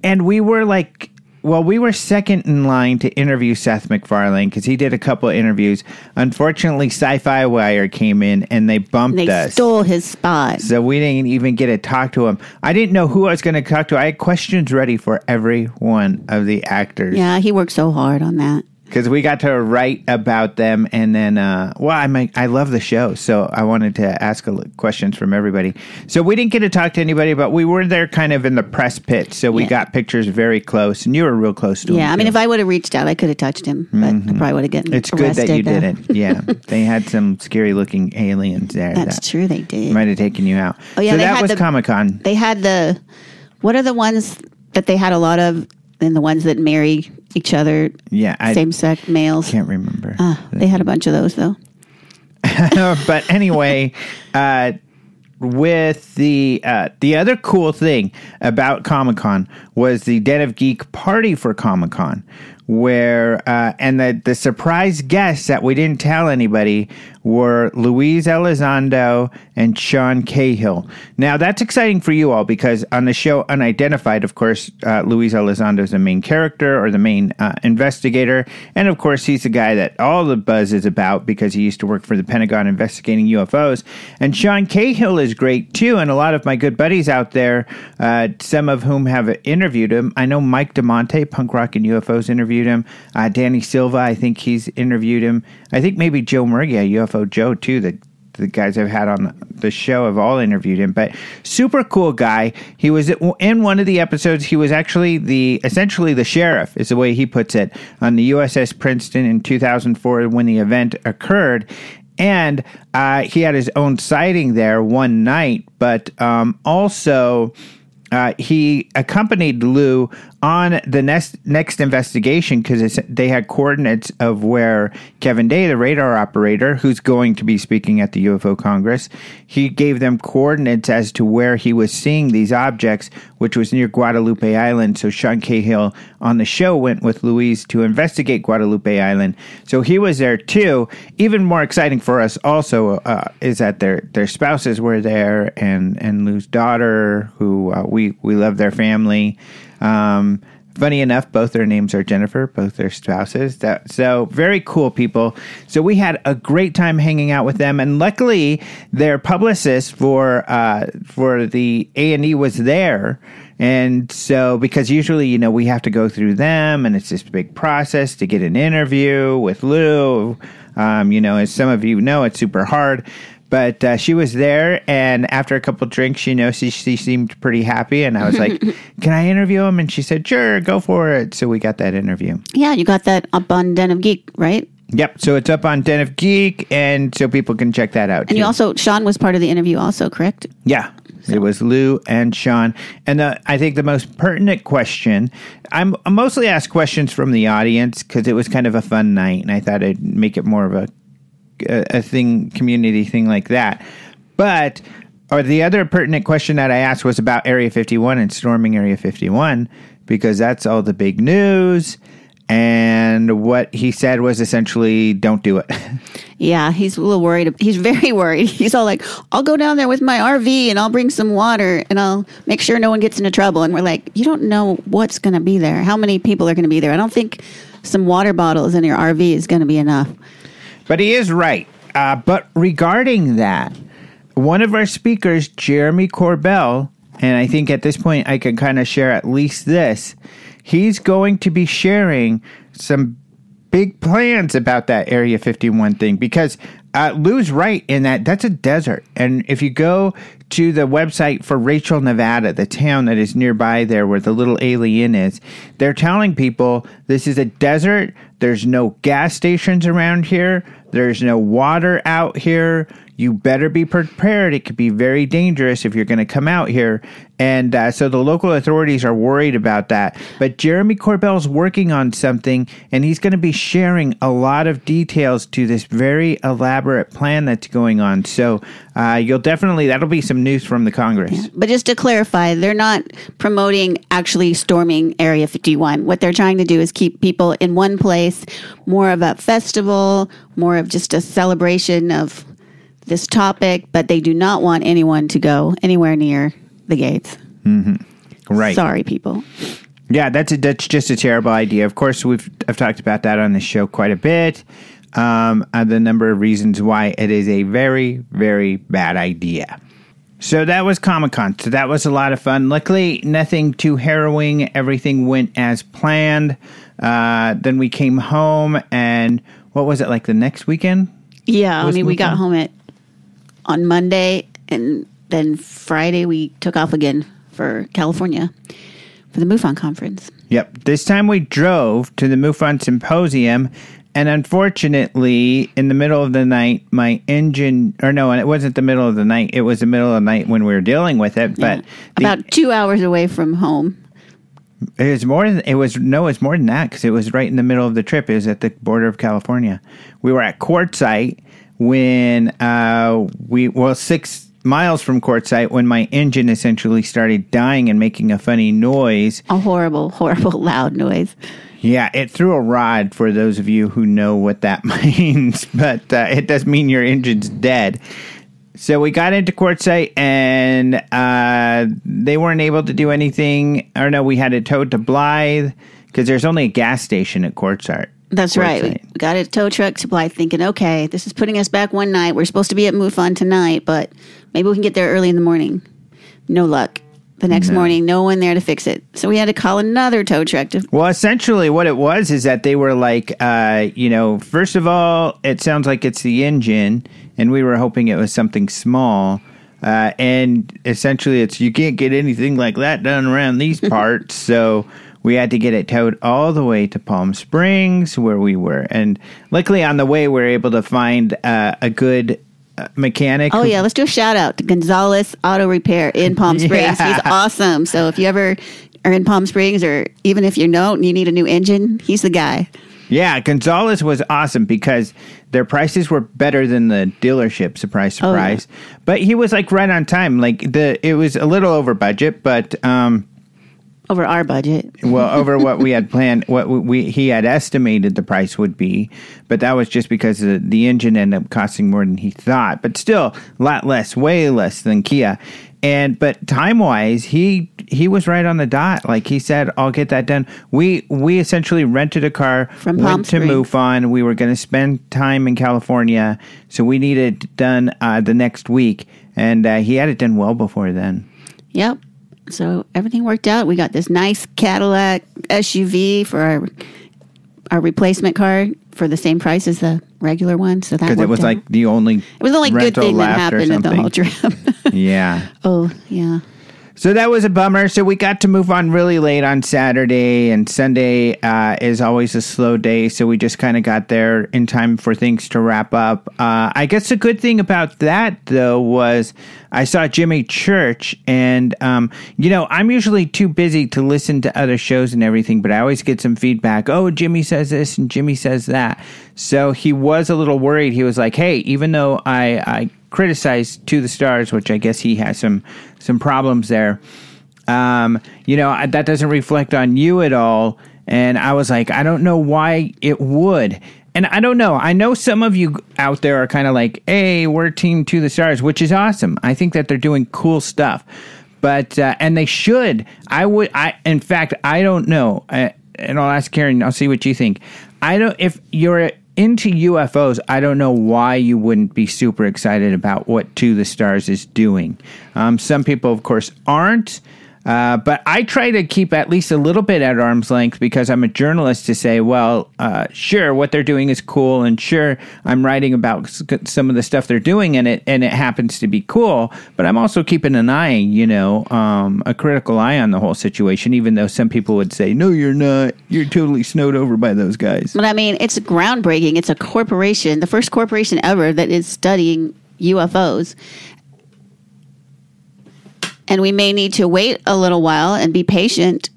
And we were like well, we were second in line to interview Seth MacFarlane because he did a couple of interviews. Unfortunately, Sci-Fi Wire came in and they bumped they us. Stole his spot, so we didn't even get to talk to him. I didn't know who I was going to talk to. I had questions ready for every one of the actors. Yeah, he worked so hard on that because we got to write about them and then uh, well i might, i love the show so i wanted to ask questions from everybody. So we didn't get to talk to anybody but we were there kind of in the press pit so we yeah. got pictures very close and you were real close to yeah, him yeah i mean if i would have reached out i could have touched him but mm-hmm. i probably would have gotten it's good that you didn't. Yeah. (laughs) They had some scary looking aliens there that's that true they did. might have taken you out. Oh yeah so that was comic-con. they had the what are the ones that they had a lot of and the ones that marry each other. Yeah, same sex males. Can't remember. Uh, they had a bunch of those though. (laughs) but anyway, uh, with the uh, the other cool thing about Comic Con was the Den of Geek party for Comic Con, where uh, and the the surprise guests that we didn't tell anybody were Luis Elizondo and Sean Cahill. Now that's exciting for you all because on the show Unidentified, of course, uh, Elizondo is the main character or the main uh, investigator, and of course he's the guy that all the buzz is about because he used to work for the Pentagon investigating UFOs. And Sean Cahill is great too, and a lot of my good buddies out there, uh, some of whom have interviewed him. I know Mike Damante, Punk Rock and UFOs, interviewed him. Uh, Danny Silva, I think he's interviewed him. I think maybe Joe Murgia, UFO Joe too, the the guys I've had on the show have all interviewed him, but super cool guy. He was in one of the episodes. He was actually the essentially the sheriff, is the way he puts it, on the USS Princeton in 2004 when the event occurred. And uh, he had his own sighting there one night, but um, also uh, he accompanied Lou on the next next investigation because they had coordinates of where Kevin Day, the radar operator, who's going to be speaking at the UFO Congress, he gave them coordinates as to where he was seeing these objects, which was near Guadalupe Island. So Sean Cahill on the show went with Luis to investigate Guadalupe Island. So he was there too. Even more exciting for us also uh, is that their their spouses were there and and Lou's daughter, who uh, we we love their family. Um, funny enough, both their names are Jennifer, both their spouses. That, so very cool people. So we had a great time hanging out with them, and luckily their publicist for uh, for the A and E was there. And so, because usually, you know, we have to go through them, and it's this big process to get an interview with Lou. Um, you know, as some of you know, it's super hard. But uh, she was there, and after a couple drinks, you know, she, she seemed pretty happy. And I was like, (laughs) Can I interview him? And she said, Sure, go for it. So we got that interview. Yeah, you got that up on Den of Geek, right? Yep. So it's up on Den of Geek, and so people can check that out. And too. you also, Sean was part of the interview, also, correct? Yeah. So. It was Lou and Sean. And the, I think the most pertinent question, I'm mostly asked questions from the audience because it was kind of a fun night, and I thought I'd make it more of a a, a thing, community thing like that. But or the other pertinent question that I asked was about Area 51 and storming Area 51 because that's all the big news. And what he said was essentially, don't do it. (laughs) Yeah, he's a little worried. He's very worried. (laughs) He's all like, I'll go down there with my RV and I'll bring some water and I'll make sure no one gets into trouble. And we're like, you don't know what's going to be there. How many people are going to be there? I don't think some water bottles in your RV is going to be enough. But he is right. Uh, but regarding that, one of our speakers, Jeremy Corbell, and I think at this point I can kind of share at least this, he's going to be sharing some big plans about that Area 51 thing because uh, Lou's right in that that's a desert. And if you go to the website for Rachel, Nevada, the town that is nearby there where the little alien is, they're telling people this is a desert. There's no gas stations around here. There's no water out here. You better be prepared. It could be very dangerous if you're going to come out here. And uh, so the local authorities are worried about that. But Jeremy Corbell's working on something, and he's going to be sharing a lot of details to this very elaborate plan that's going on. So uh, you'll definitely, that'll be some news from the Congress. Yeah. But just to clarify, they're not promoting actually storming Area 51. What they're trying to do is keep people in one place, more of a festival, more of just a celebration of this topic, but they do not want anyone to go anywhere near the gates. Mm-hmm. Right. Sorry, people. Yeah, that's a, that's just a terrible idea. Of course, we've I've talked about that on the show quite a bit. Um, and the number of reasons why it is a very very bad idea. So that was Comic Con. So that was a lot of fun. Luckily, nothing too harrowing. Everything went as planned. Uh, then we came home, and what was it like the next weekend? Yeah, I mean, we got home at on Monday, and then Friday we took off again for California for the MUFON conference. Yep. This time we drove to the MUFON symposium, and unfortunately, in the middle of the night, my engine, or no, and it wasn't the middle of the night. It was the middle of the night when we were dealing with it. But yeah. the, about two hours away from home. It was more. Than, it was no. It's more than that because it was right in the middle of the trip. It was at the border of California. We were at Quartzsite when uh, we well six miles from Quartzsite when my engine essentially started dying and making a funny noise. A horrible, horrible, (laughs) loud noise. Yeah, it threw a rod for those of you who know what that (laughs) means, but uh, it does mean your engine's dead. So we got into Quartzsite and uh, they weren't able to do anything. Or no, we had it towed to Blythe because there's only a gas station at Quartzsite. That's right. We got a tow truck Blythe thinking, okay, this is putting us back one night. We're supposed to be at MUFON tonight, but maybe we can get there early in the morning. No luck. The next No. morning, no one there to fix it. So we had to call another tow truck to. Well, essentially, what it was is that they were like, uh, you know, first of all, it sounds like it's the engine, and we were hoping it was something small. Uh, and essentially, it's you can't get anything like that done around these (laughs) parts, so we had to get it towed all the way to Palm Springs, where we were. And luckily, on the way, we were able to find uh, a good uh, mechanic. Oh who- yeah, let's do a shout out to Gonzalez Auto Repair in Palm (laughs) Springs. Yeah. He's awesome. So if you ever are in Palm Springs, or even if you don't, and you need a new engine, he's the guy. Yeah, Gonzalez was awesome because their prices were better than the dealership. Surprise, Oh, yeah. surprise! But he was like right on time. Like the it was a little over budget, but um, Over our budget. well over what we had planned. What we, he had estimated the price would be, but that was just because the, the engine ended up costing more than he thought. But still, a lot less, way less than Kia. And but time wise, he he was right on the dot. Like he said, I'll get that done. We we essentially rented a car From went Palm to Springs. MUFON. We were going to spend time in California, so we needed it done uh, the next week, and uh, he had it done well before then. Yep. So everything worked out. We got this nice Cadillac SUV for our our replacement car for the same price as the regular one. So that Because it was out. like the only it was the only good thing that happened at the whole trip. (laughs) Yeah. oh yeah. So that was a bummer. So we got to move on really late on Saturday, and Sunday uh, is always a slow day. So we just kind of got there in time for things to wrap up. Uh, I guess the good thing about that, though, was I saw Jimmy Church, and um, you know I'm usually too busy to listen to other shows and everything, but I always get some feedback. Oh, Jimmy says this and Jimmy says that. So he was a little worried. He was like, "Hey, even though I I criticized to the stars, which I guess he has some some problems there. Um, you know that doesn't reflect on you at all. And I was like, I don't know why it would. And I don't know. I know some of you out there are kind of like, "Hey, we're team to the stars," which is awesome. I think that they're doing cool stuff, but uh, and they should. I would. I in fact, I don't know. I, and I'll ask Karen. I'll see what you think. I don't. If you're into UFOs, I don't know why you wouldn't be super excited about what To the Stars is doing. Um, some people, of course, aren't. Uh, but I try to keep at least a little bit at arm's length because I'm a journalist to say, well, uh, sure, what they're doing is cool, and sure, I'm writing about some of the stuff they're doing, and it and it happens to be cool. But I'm also keeping an eye, you know, um, a critical eye on the whole situation. Even though some people would say, no, you're not, you're totally snowed over by those guys. But I mean, it's groundbreaking. It's a corporation, the first corporation ever that is studying UFOs. And we may need to wait a little while and be patient,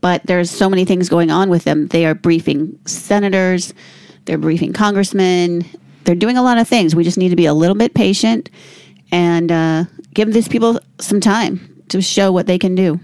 but there's so many things going on with them. They are briefing senators, they're briefing congressmen, they're doing a lot of things. We just need to be a little bit patient and uh, give these people some time to show what they can do.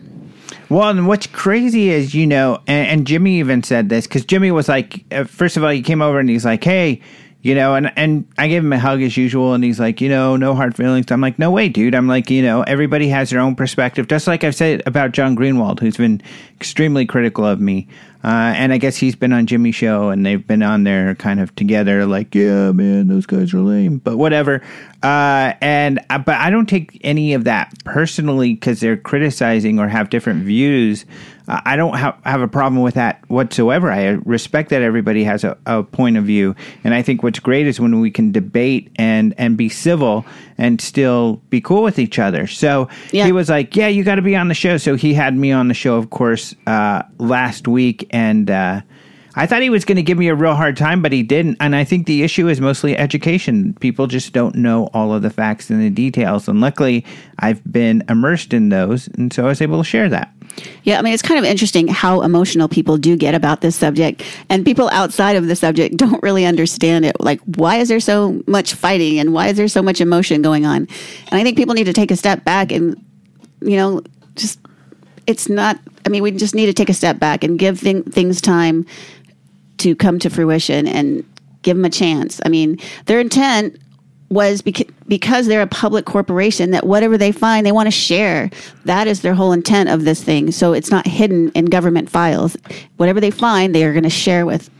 Well, and what's crazy is, you know, and, and Jimmy even said this because Jimmy was like, uh, first of all, he came over and he's like, hey, you know, and, and I gave him a hug as usual, and he's like, you know, no hard feelings. I'm like, no way, dude. I'm like, you know, everybody has their own perspective, just like I've said about John Greenewald, who's been extremely critical of me. Uh, and I guess he's been on Jimmy's show, and they've been on there kind of together, like, yeah, man, those guys are lame, but whatever. Uh, and uh, but I don't take any of that personally because they're criticizing or have different views. I don't ha- have a problem with that whatsoever. I respect that everybody has a, a point of view, and I think what's great is when we can debate and and be civil and still be cool with each other. So Yeah. he was like, "Yeah, you got to be on the show." So he had me on the show, of course, uh, last week, and uh, I thought he was going to give me a real hard time, but he didn't. And I think the issue is mostly education. People just don't know all of the facts and the details. And luckily, I've been immersed in those. And so I was able to share that. Yeah, I mean, it's kind of interesting how emotional people do get about this subject, and people outside of the subject don't really understand it. Like, why is there so much fighting, and why is there so much emotion going on? And I think people need to take a step back and, you know, just it's not. I mean, we just need to take a step back and give thing, things time to come to fruition and give them a chance. I mean, their intent was beca- because they're a public corporation that whatever they find they want to share that is their whole intent of this thing so it's not hidden in government files whatever they find they are going to share with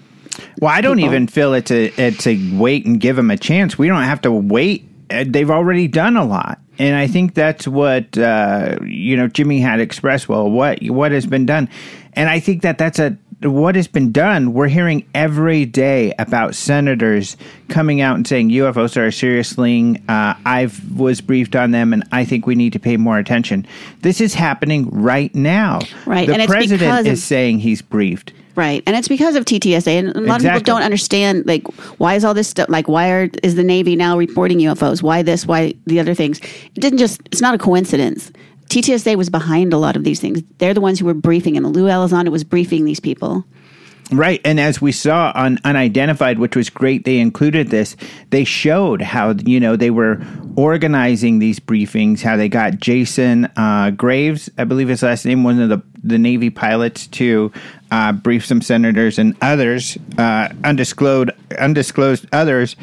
Well, I don't people. even feel it's a it's a wait and give them a chance. We don't have to wait. Uh, They've already done a lot, and I think that's what uh, you know Jimmy had expressed. Well, what what has been done, and I think that that's a what has been done. We're hearing every day about senators coming out and saying UFOs are a serious thing. Uh, I was briefed on them, and I think we need to pay more attention. This is happening right now. Right, the and president is saying he's briefed. Right, and it's because of TTSA, and a lot of people don't understand like why is all this stuff like why are is the Navy now reporting UFOs? Why this? Why the other things? It didn't just. It's not a coincidence. TTSA was behind a lot of these things. They're the ones who were briefing, and Lou Elizondo was briefing these people. Right. And as we saw on Unidentified, which was great, they included this. They showed how, you know, they were organizing these briefings, how they got Jason uh, Graves, I believe his last name, one of the, the Navy pilots, to uh, brief some senators and others, uh, undisclosed, undisclosed others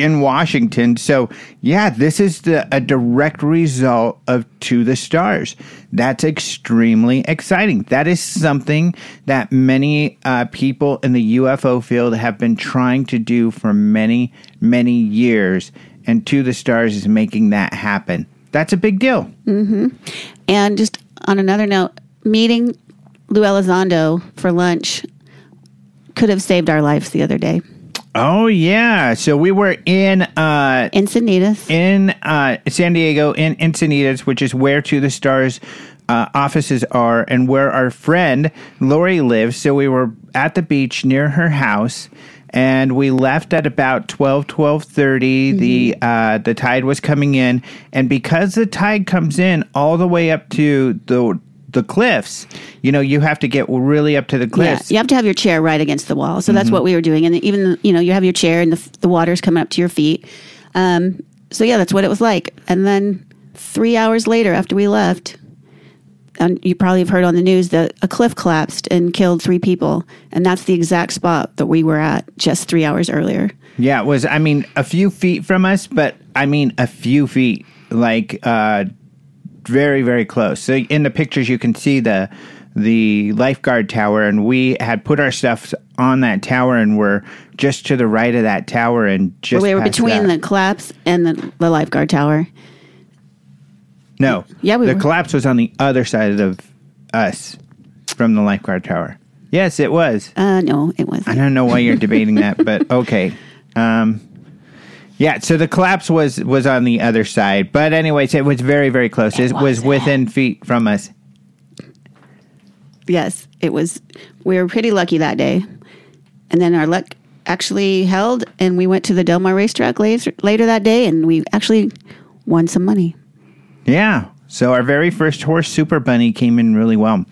in Washington. So, yeah, this is the, a direct result of To the Stars. That's extremely exciting. That is something that many uh, people in the UFO field have been trying to do for many, many years. And To the Stars is making that happen. That's a big deal. And just on another note, meeting Lou Elizondo for lunch could have saved our lives the other day. Oh, yeah. So we were in. Uh, Encinitas. in uh, San Diego, in Encinitas, which is where To the Stars uh, offices are, and where our friend Lori lives. So we were at the beach near her house. And we left at about 12, 12.30. The, uh, the tide was coming in. And because the tide comes in all the way up to the, the cliffs, you know, you have to get really up to the cliffs. Yeah, you have to have your chair right against the wall. So that's what we were doing. And even, you know, you have your chair and the, the water's coming up to your feet. Um, so yeah, that's what it was like. And then three hours later, after we left, and you probably have heard on the news that a cliff collapsed and killed three people. And that's the exact spot that we were at just three hours earlier. Yeah, it was, I mean, a few feet from us, but I mean, a few feet, like, uh, very, very close. So in the pictures, you can see the, the lifeguard tower, and we had put our stuff on that tower, and we're just to the right of that tower, and just we were between that. the collapse and the, the lifeguard tower. no, Yeah, we the were. collapse was on the other side of us from the lifeguard tower. Yes, it was. Uh, no, it wasn't. I don't know why you're debating that, but (laughs) okay. Um, yeah, so the collapse was was on the other side, but anyways, it was very very close. It, was wasn't. within feet from us. Yes, it was. We were pretty lucky that day, and then our luck actually held, and we went to the Del Mar racetrack later, later that day, and we actually won some money. Yeah. So our very first horse, Super Bunny, came in really well.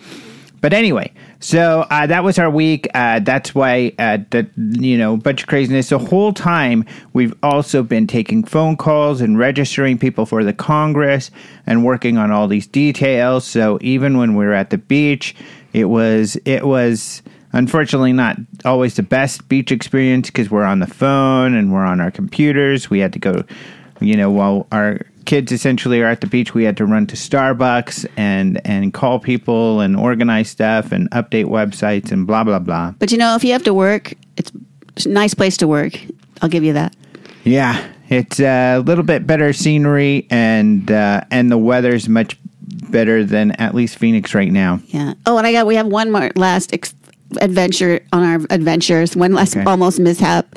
But anyway, so uh, that was our week. Uh, that's why uh, that you know, bunch of craziness. The whole time we've also been taking phone calls and registering people for the Congress and working on all these details. So even when we were at the beach, it was it was unfortunately not always the best beach experience because we're on the phone and we're on our computers. We had to go you know, while our kids essentially are at the beach, we had to run to Starbucks and and call people and organize stuff and update websites and blah blah blah. But you know, if you have to work, it's a nice place to work. I'll give you that. Yeah, it's a little bit better scenery and uh, and the weather's much better than at least Phoenix right now. Yeah. Oh, and I got we have one more last ex- adventure on our adventures. One last Okay. almost mishap.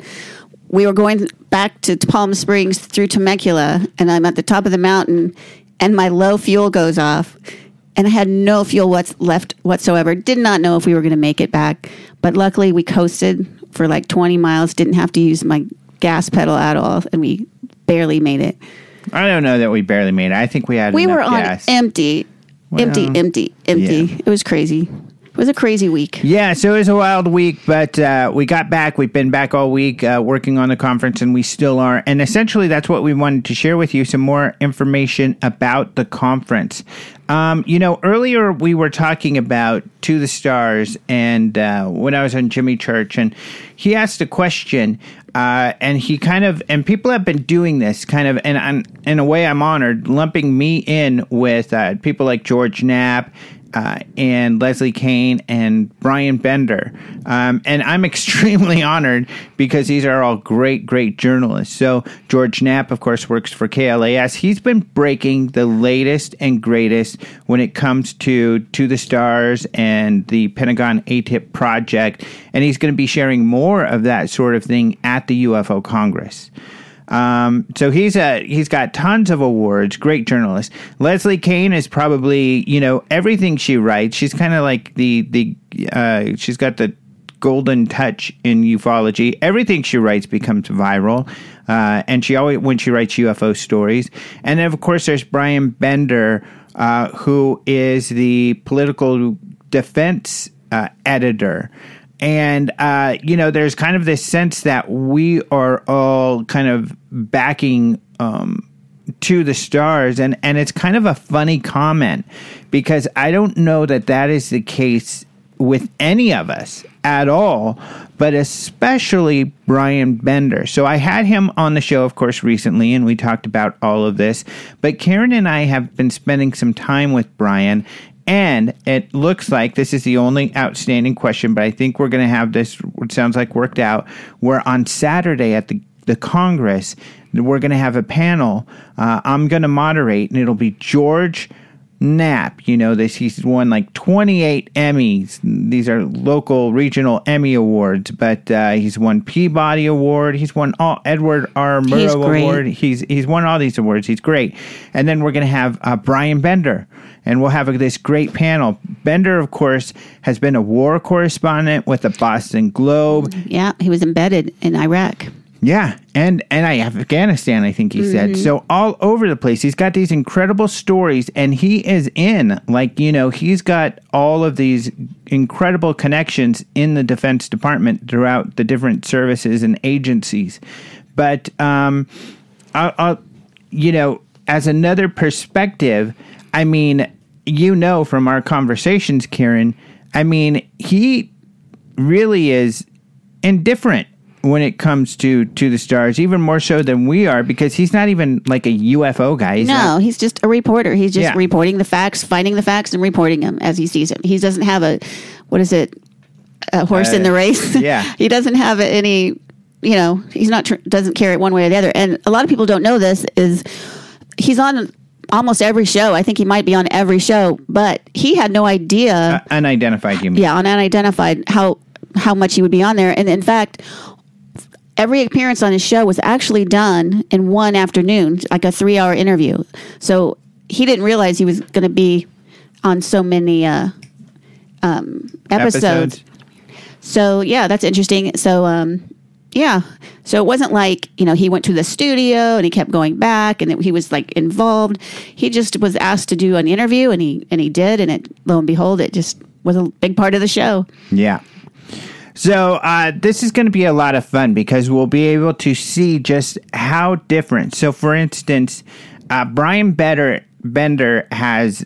We were going back to Palm Springs through Temecula, and I'm at the top of the mountain, and my low fuel goes off, and I had no fuel what's left whatsoever. Did not know if we were going to make it back, but luckily we coasted for like 20 miles. Didn't have to use my gas pedal at all, and we barely made it. I don't know that we barely made it. I think we had. We were on gas. empty, empty, Well, empty, empty. yeah. It was crazy. It was a crazy week. Yeah, so it was a wild week, but uh, we got back. We've been back all week uh, working on the conference, and we still are. And essentially, that's what we wanted to share with you some more information about the conference. Um, you know, earlier we were talking about To the Stars, and uh, when I was on Jimmy Church, and he asked a question. Uh, and he kind of, and people have been doing this kind of, and I'm, in a way, I'm honored, lumping me in with uh, people like George Knapp uh, and Leslie Kean and Bryan Bender. Um, and I'm (laughs) extremely honored because these are all great, great journalists. So, George Knapp, of course, works for KLAS. He's been breaking the latest and greatest when it comes to To the Stars and the Pentagon AATIP project. And he's going to be sharing more of that sort of thing at the UFO Congress. Um, so he's a he's got tons of awards. Great journalist. Leslie Kean is probably you know everything she writes. She's kind of like the the uh, she's got the golden touch in ufology. Everything she writes becomes viral, uh, and she always when she writes UFO stories. And then of course there's Bryan Bender, uh, who is the Politico defense uh, editor. And, uh, you know, there's kind of this sense that we are all kind of backing um, to the stars. And, and it's kind of a funny comment because I don't know that that is the case with any of us at all, but especially Bryan Bender. So I had him on the show, of course, recently, and we talked about all of this. But Karen and I have been spending some time with Bryan. And it looks like this is the only outstanding question, but I think we're going to have this, what sounds like worked out, where on Saturday at the, the Congress, we're going to have a panel. Uh, I'm going to moderate, and it'll be George Knapp. You know, this he's won like 28 Emmys. These are local, regional Emmy awards, but uh, he's won Peabody Award. He's won all Edward R. Murrow great. Award. He's he's won all these awards. He's great. And then we're going to have uh, Bryan Bender, and we'll have this great panel. Bender, of course, has been a war correspondent with the Boston Globe. Yeah, he was embedded in Iraq. Yeah, and and I Afghanistan, I think he said. So all over the place. He's got these incredible stories, and he is in like you know he's got all of these incredible connections in the Defense Department throughout the different services and agencies. But um, I'll, I'll you know as another perspective, I mean you know from our conversations, Karen. I mean he really is indifferent when it comes to to the stars, even more so than we are, because he's not even like a UFO guy. He's No, not- he's just a reporter. He's just Yeah. reporting the facts, finding the facts, and reporting them as he sees them. He doesn't have a, what is it, a horse in Uh, the race. (laughs) yeah. (laughs) he doesn't have any, you know, he's not tr- doesn't care it one way or the other. And a lot of people don't know this is he's on almost every show. I think he might be on every show, but he had no idea. unidentified human. yeah, on unidentified how how much he would be on there. And in fact, every appearance on his show was actually done in one afternoon, like a three hour interview. So he didn't realize he was going to be on so many uh, um, episodes. So yeah, that's interesting. So um, yeah, so it wasn't like you know he went to the studio and he kept going back and he was like involved. He just was asked to do an interview and he and he did, and it lo and behold, it just was a big part of the show. Yeah. So uh, this is going to be a lot of fun because we'll be able to see just how different. So, for instance, uh, Bryan Bender Bender has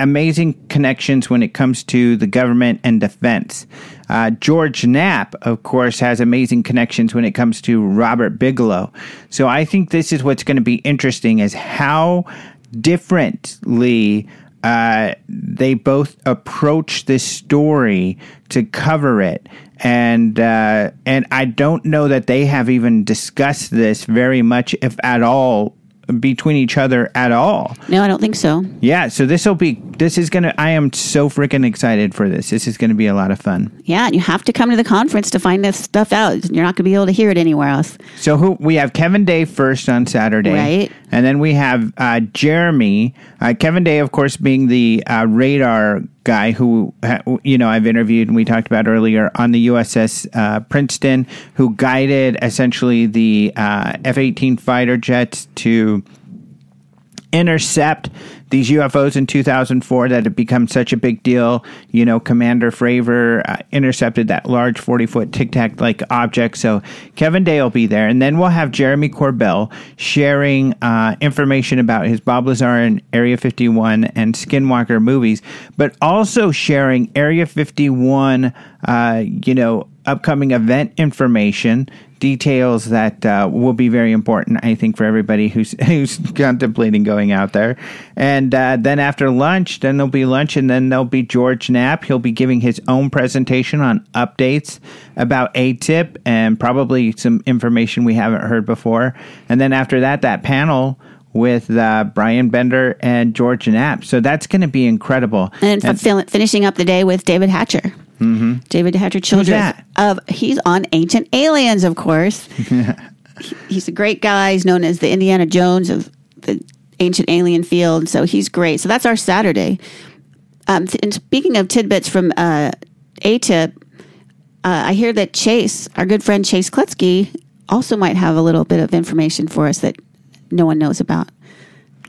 amazing connections when it comes to the government and defense. Uh, George Knapp, of course, has amazing connections when it comes to Robert Bigelow. So I think this is what's going to be interesting: is how differently uh, they both approach this story to cover it, and uh, and I don't know that they have even discussed this very much, if at all, between each other at all. No, I don't think so. Yeah, so this will be this is gonna. I am so freaking excited for this. This is gonna be a lot of fun. Yeah, and you have to come to the conference to find this stuff out. You're not going to be able to hear it anywhere else. So who we have Kevin Day first on Saturday, Right. And then we have uh, Jeremy, uh, Kevin Day, of course, being the uh, radar guy who you know I've interviewed and we talked about earlier on the USS uh, Princeton, who guided essentially the uh, F-18 fighter jets to intercept these UFOs in 2004 that had become such a big deal. You know, Commander Fravor uh, intercepted that large 40 foot tic tac like object. So Kevin Day will be there. And then we'll have Jeremy Corbell sharing uh, information about his Bob Lazar and Area 51 and Skinwalker movies, but also sharing Area 51, uh, you know, upcoming event information details that uh, will be very important, I think, for everybody who's (laughs) who's contemplating going out there. And uh, then after lunch, then there'll be lunch, and then there'll be George Knapp. He'll be giving his own presentation on updates about AATIP and probably some information we haven't heard before. And then after that, that panel with uh, Bryan Bender and George Knapp. So that's going to be incredible. And, f- fin- finishing up the day with David Hatcher. Mm-hmm. David Hatcher Childress. Of he's on Ancient Aliens, of course. (laughs) He- he's a great guy. He's known as the Indiana Jones of the ancient alien field. So he's great. So that's our Saturday. Um, th- and speaking of tidbits from uh, AATIP, uh, I hear that Chase, our good friend Chase Kloetzke, also might have a little bit of information for us that no one knows about.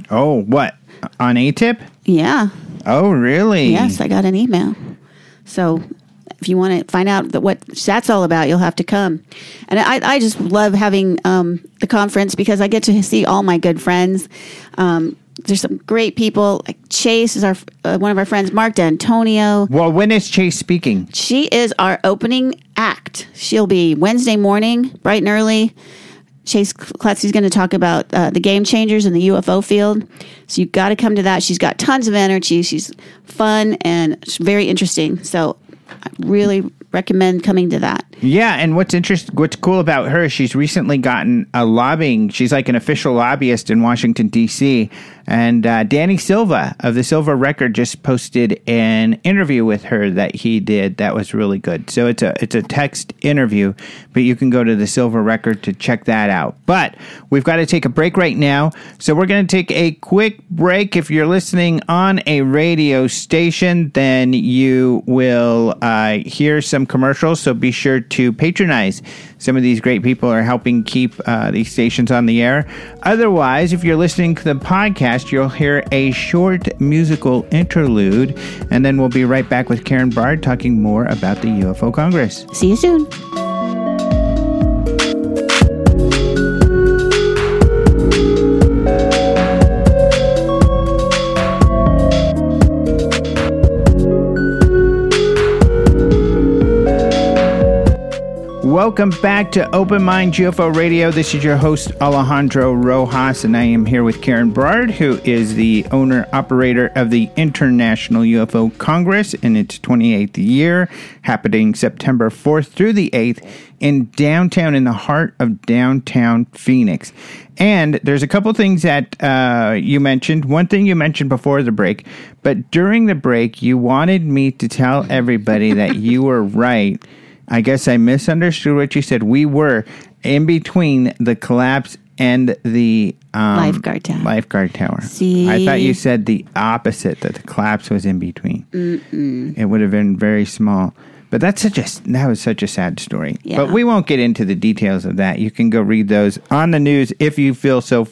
oh, what? On AATIP? Yeah. Oh, really? Yes, I got an email. So if you want to find out what that's all about, you'll have to come. And I, I just love having um, the conference because I get to see all my good friends. Um, there's some great people. Like Chase is our uh, one of our friends. Marc D'Antonio. Well, when is Chase speaking? She is our opening act. She'll be Wednesday morning, bright and early. Chase Kloetzke's going to talk about uh, the game changers in the UFO field. So you've got to come to that. She's got tons of energy. She's fun and very interesting. So really recommend coming to that. Yeah, and what's interesting, what's cool about her, she's recently gotten a lobbying. She's like an official lobbyist in Washington D.C. And uh, Danny Silva of the Silva Record just posted an interview with her that he did. That was really good. So it's a it's a text interview, but you can go to the Silva Record to check that out. But we've got to take a break right now, so we're going to take a quick break. If you're listening on a radio station, then you will uh, hear some commercials. So be sure to patronize. Some of these great people are helping keep uh, these stations on the air. Otherwise, if you're listening to the podcast, you'll hear a short musical interlude, and then we'll be right back with Karen Brard talking more about the UFO Congress. See you soon. Welcome back to Open Minds UFO Radio. This is your host, Alejandro Rojas, and I am here with Karen Brard, who is the owner operator of the International UFO Congress in its 28th year, happening September 4th through the 8th in downtown, in the heart of downtown Phoenix. And there's a couple things that uh, you mentioned. One thing you mentioned before the break, but during the break, you wanted me to tell everybody that you were right. I guess I misunderstood what you said. We were in between the collapse and the um, Lifeguard tower. Lifeguard tower. See? I thought you said the opposite that the collapse was in between. Mm-mm. It would have been very small. But that's such a that was such a sad story. Yeah. But we won't get into the details of that. You can go read those on the news if you feel so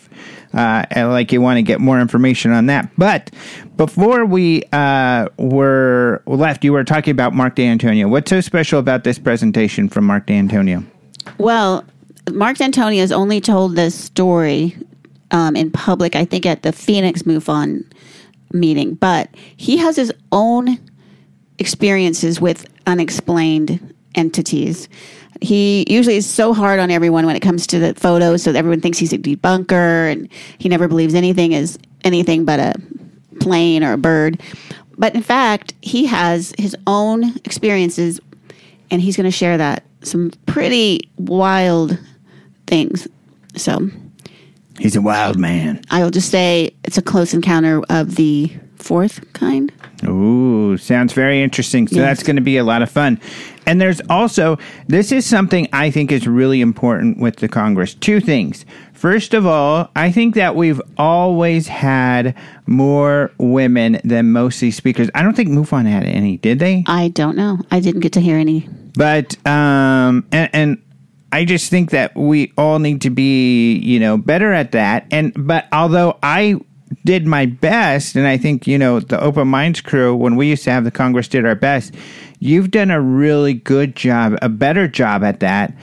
uh, like you want to get more information on that. But before we uh, were left, you were talking about Marc D'Antonio. What's so special about this presentation from Marc D'Antonio? Well, Marc D'Antonio has only told this story um, in public, I think at the Phoenix MUFON meeting, but he has his own experiences with unexplained entities. He usually is so hard on everyone when it comes to the photos, so that everyone thinks he's a debunker and he never believes anything is anything but a plane or a bird. But in fact, he has his own experiences and he's going to share that. Some pretty wild things. So, He's a wild man. I'll just say it's a close encounter of the fourth kind. Ooh, sounds very interesting. So Yes. that's going to be a lot of fun. And there's also, this is something I think is really important with the Congress. Two things. First of all, I think that we've always had more women than most of these speakers. I don't think MUFON had any, did they? I don't know. I didn't get to hear any. But um, and, and I just think that we all need to be, you know, better at that. And but although I did my best, and I think you know the Open Minds crew when we used to have the Congress did our best. You've done a really good job, a better job at that.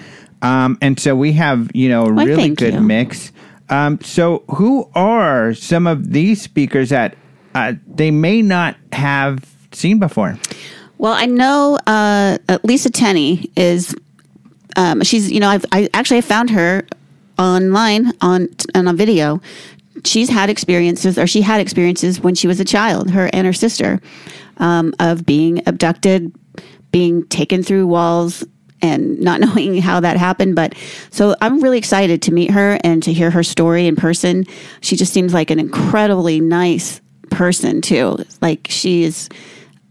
Um, and so we have, you know, a Why, really good you. mix. Um, so who are some of these speakers that uh, they may not have seen before? Well, I know uh, uh, Lisa Tenney is. Um, she's you know I've, I actually found her online on on a video. She's had experiences, or she had experiences when she was a child. Her and her sister um, of being abducted, being taken through walls, and not (laughs) knowing how that happened. But so I'm really excited to meet her and to hear her story in person. She just seems like an incredibly nice person too. Like she is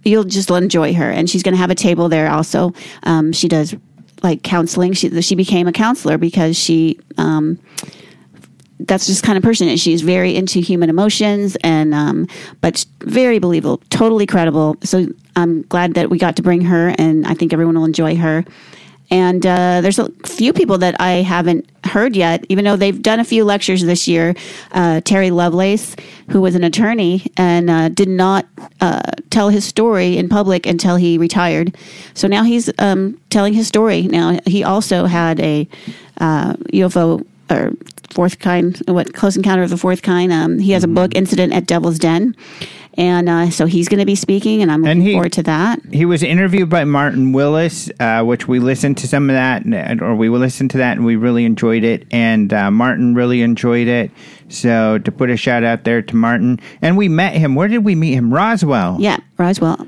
you'll just enjoy her and she's going to have a table there also um, she does like counseling she, she became a counselor because she um, that's just kind of person and she's very into human emotions and um, but very believable totally credible so i'm glad that we got to bring her and i think everyone will enjoy her and uh, there's a few people that I haven't heard yet, even though they've done a few lectures this year. Uh, Terry Lovelace, who was an attorney and uh, did not uh, tell his story in public until he retired. So now he's um, telling his story. Now, he also had a uh, UFO or fourth kind, what close encounter of the fourth kind. Um, he has a book, Incident at Devil's Den. And uh, so he's going to be speaking, and I'm looking And he- forward to that. He was interviewed by Martin Willis, uh, which we listened to some of that, and- or we listened to that, and we really enjoyed it. And uh, Martin really enjoyed it. So to put a shout out there to Martin, and we met him. Where did we meet him? Roswell. Yeah, Roswell.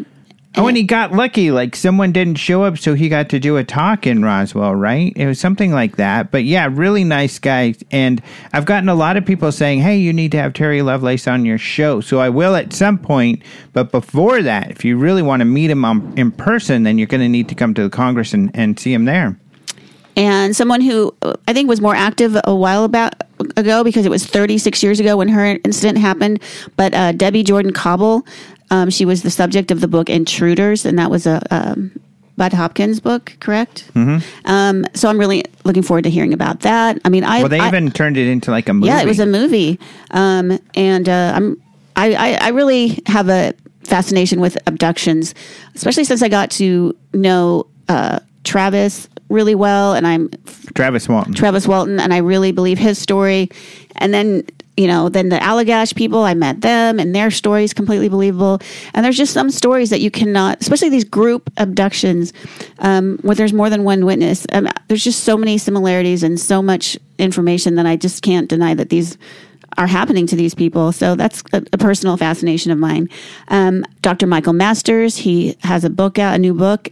Oh, and he got lucky. Like someone didn't show up, so he got to do a talk in Roswell, right? It was something like that. But yeah, really nice guy. And I've gotten a lot of people saying, "Hey, you need to have Terry Lovelace on your show." So I will at some point. But before that, if you really want to meet him on, in person, then you're going to need to come to the Congress and, and see him there. and someone who I think was more active a while about ago because it was 36 years ago when her incident happened. But uh, Debbie Jordan Kauble, um, she was the subject of the book Intruders, and that was a um, Bud Hopkins book, correct? Mm-hmm. Um, so I'm really looking forward to hearing about that. I mean, I Well, they I- even turned it into like a movie. yeah, it was a movie, um, and uh, I'm I, I I really have a fascination with abductions, especially since I got to know uh, Travis really well, and I'm Travis Walton. Travis Walton, and I really believe his story. And then, you know, then the Allagash people, I met them, and their story is completely believable. And there's just some stories that you cannot, especially these group abductions, um, where there's more than one witness. Um, there's just so many similarities and so much information that I just can't deny that these are happening to these people. So that's a, a personal fascination of mine. Um, Dr. Michael Masters, he has a book out, a new book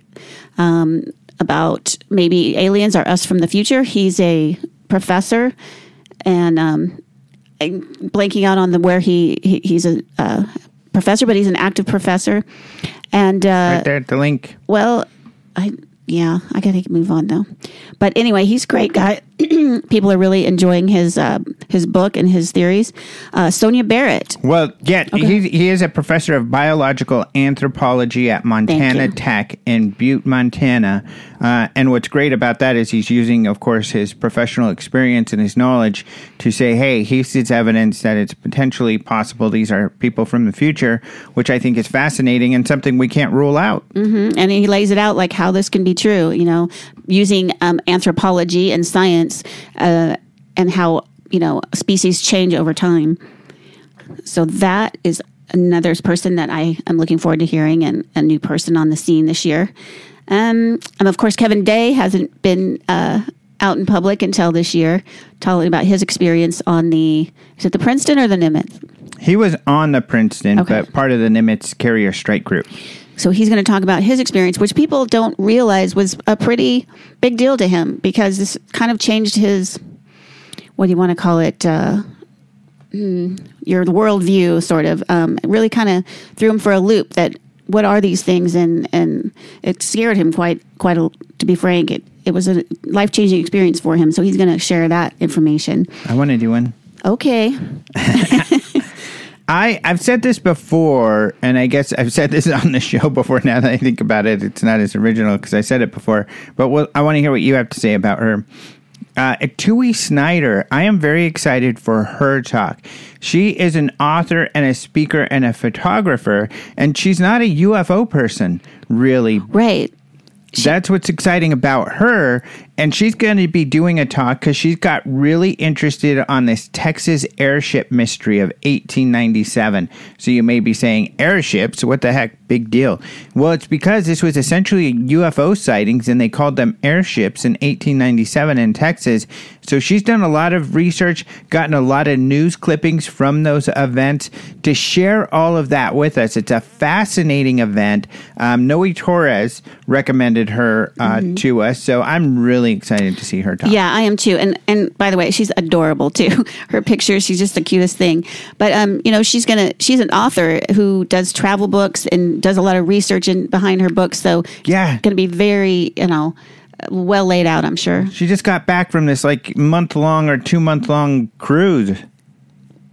um, about maybe aliens are us from the future. He's a professor, and um, I'm blanking out on the where he, he he's a uh, professor, but he's an active professor. And uh, right there at the link. well, I yeah, I gotta move on though. But anyway, he's a great guy. (clears throat) People are really enjoying his uh, his book and his theories. Uh, Sonia Barrett. Well, yeah, he, he is a professor of biological anthropology at Montana. Tech in Butte, Montana. Uh, and what's great about that is he's using, of course, his professional experience and his knowledge to say, hey, he sees evidence that it's potentially possible these are people from the future, which I think is fascinating and something we can't rule out. and he lays it out like how this can be true you know using um, anthropology and science uh, and how you know species change over time. So that is another person that i am looking forward to hearing and a new person on the scene this year um, and of course kevin day hasn't been uh, out in public until this year talking about his experience on the is it the princeton or the nimitz He was on the Princeton, Okay. but part of the Nimitz Carrier Strike Group. So he's going to talk about his experience, which people don't realize was a pretty big deal to him because this kind of changed his, what do you want to call it, uh, your worldview, sort of. Um, it really kind of threw him for a loop. That what are these things, and and it scared him quite quite. A, to be frank, it it was a life changing experience for him. So he's going to share that information. I want to do one. Okay. (laughs) (laughs) I I've said this before, and I guess I've said this (laughs) on the show before. Now that I think about it, it's not as original because I said it before. But what, I want to hear what you have to say about her. Uh, Tui Snyder, I am very excited for her talk. She is an author and a speaker and a photographer, and she's not a UFO person, really. Right. That's what's exciting about her. And she's going to be doing a talk because she's got really interested on this Texas airship mystery of 1897. So you may be saying, airships? What the heck? Big deal. Well, it's because this was essentially UFO sightings and they called them airships in 1897 in Texas. So she's done a lot of research, gotten a lot of news clippings from those events to share all of that with us. It's a fascinating event. Um, Noe Torres recommended her uh, mm-hmm. to us. So I'm really really excited to see her talk. Yeah, I am too. And and by the way, she's adorable too. (laughs) Her pictures, she's just the cutest thing. But um, you know, she's gonna she's an author who does travel books and does a lot of research in, behind her books. So yeah, gonna be very you know well laid out. I'm sure. She just got back from this like month long or two month long cruise,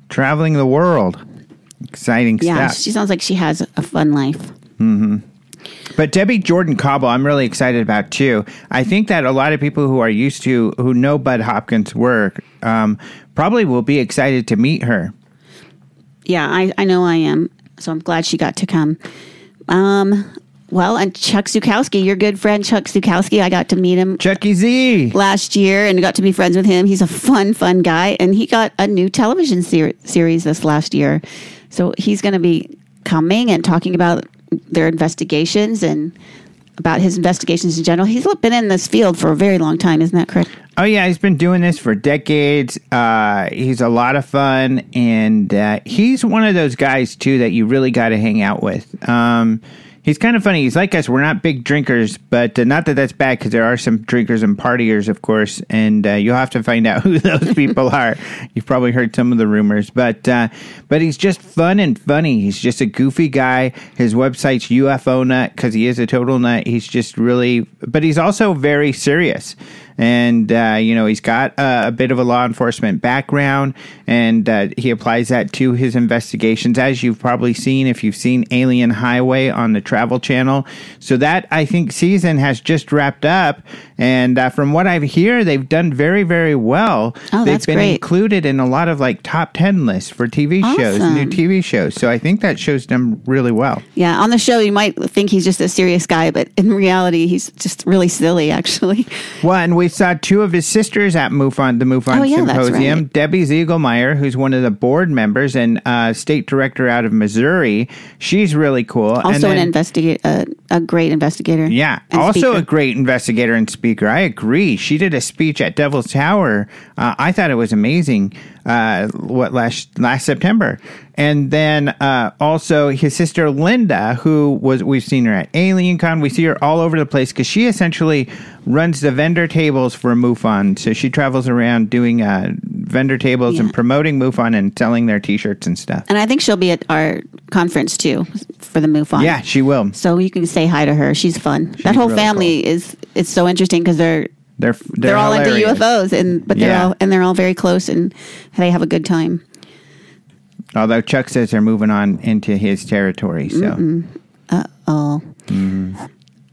traveling the world. Exciting yeah, stuff. she sounds like she has a fun life. Mm-hmm. But Debbie Jordan Kauble, I'm really excited about too. I think that a lot of people who are used to, who know Bud Hopkins' work, um, probably will be excited to meet her. Yeah, I, I know I am. So I'm glad she got to come. Um, well, and Chuck Zukowski, your good friend Chuck Zukowski, I got to meet him Chucky Z last year and got to be friends with him. He's a fun, fun guy, and he got a new television ser- series this last year. So he's going to be coming and talking about their investigations and about his investigations in general. He's been in this field for a very long time, isn't that correct? Oh yeah, he's been doing this for decades. Uh, he's a lot of fun, and uh, he's one of those guys too that you really got to hang out with. Um, he's kind of funny. He's like us. We're not big drinkers, but uh, not that that's bad because there are some drinkers and partiers, of course, and uh, you'll have to find out (laughs) who those people (laughs) are. You've probably heard some of the rumors, but uh, but he's just fun and funny. He's just a goofy guy. His website's UFO Nut because he is a total nut. He's just really, but he's also very serious and uh, you know he's got a, a, bit of a law enforcement background, and uh, he applies that to his investigations, as you've probably seen if you've seen Alien Highway on the Travel Channel. So that I think season has just wrapped up, and uh, from what I hear, they've done very very well. Oh, they've been great. included in a lot of like top ten lists for TV awesome. shows, new TV shows. So I think that shows them really well. Yeah, on the show you might think he's just a serious guy, but in reality he's just really silly, actually. Well, and we saw two of his sisters at MUFON, the MUFON oh, yeah, Symposium. Right. Debbie Ziegelmeyer, who's one of the board members and uh, state director out of Missouri. She's really cool. Also then, an investigator, uh, a great investigator. Yeah, also speaker. a great investigator and speaker. I agree. She did a speech at Devil's Tower. Uh, I thought it was amazing. Uh, what last last September, and then uh, also his sister Linda, who was we've seen her at AlienCon. We see her all over the place because she essentially runs the vendor tables for MUFON. So she travels around doing uh, vendor tables yeah. and promoting MUFON and selling their T-shirts and stuff. And I think she'll be at our conference too for the MUFON. Yeah, she will. So you can say hi to her. She's fun. She's that whole really family cool. is it's so interesting because they're they're they're, they're all into UFOs and but they're yeah. all and they're all very close and they have a good time. Although Chuck says they're moving on into his territory, so. Uh oh. Mm-hmm.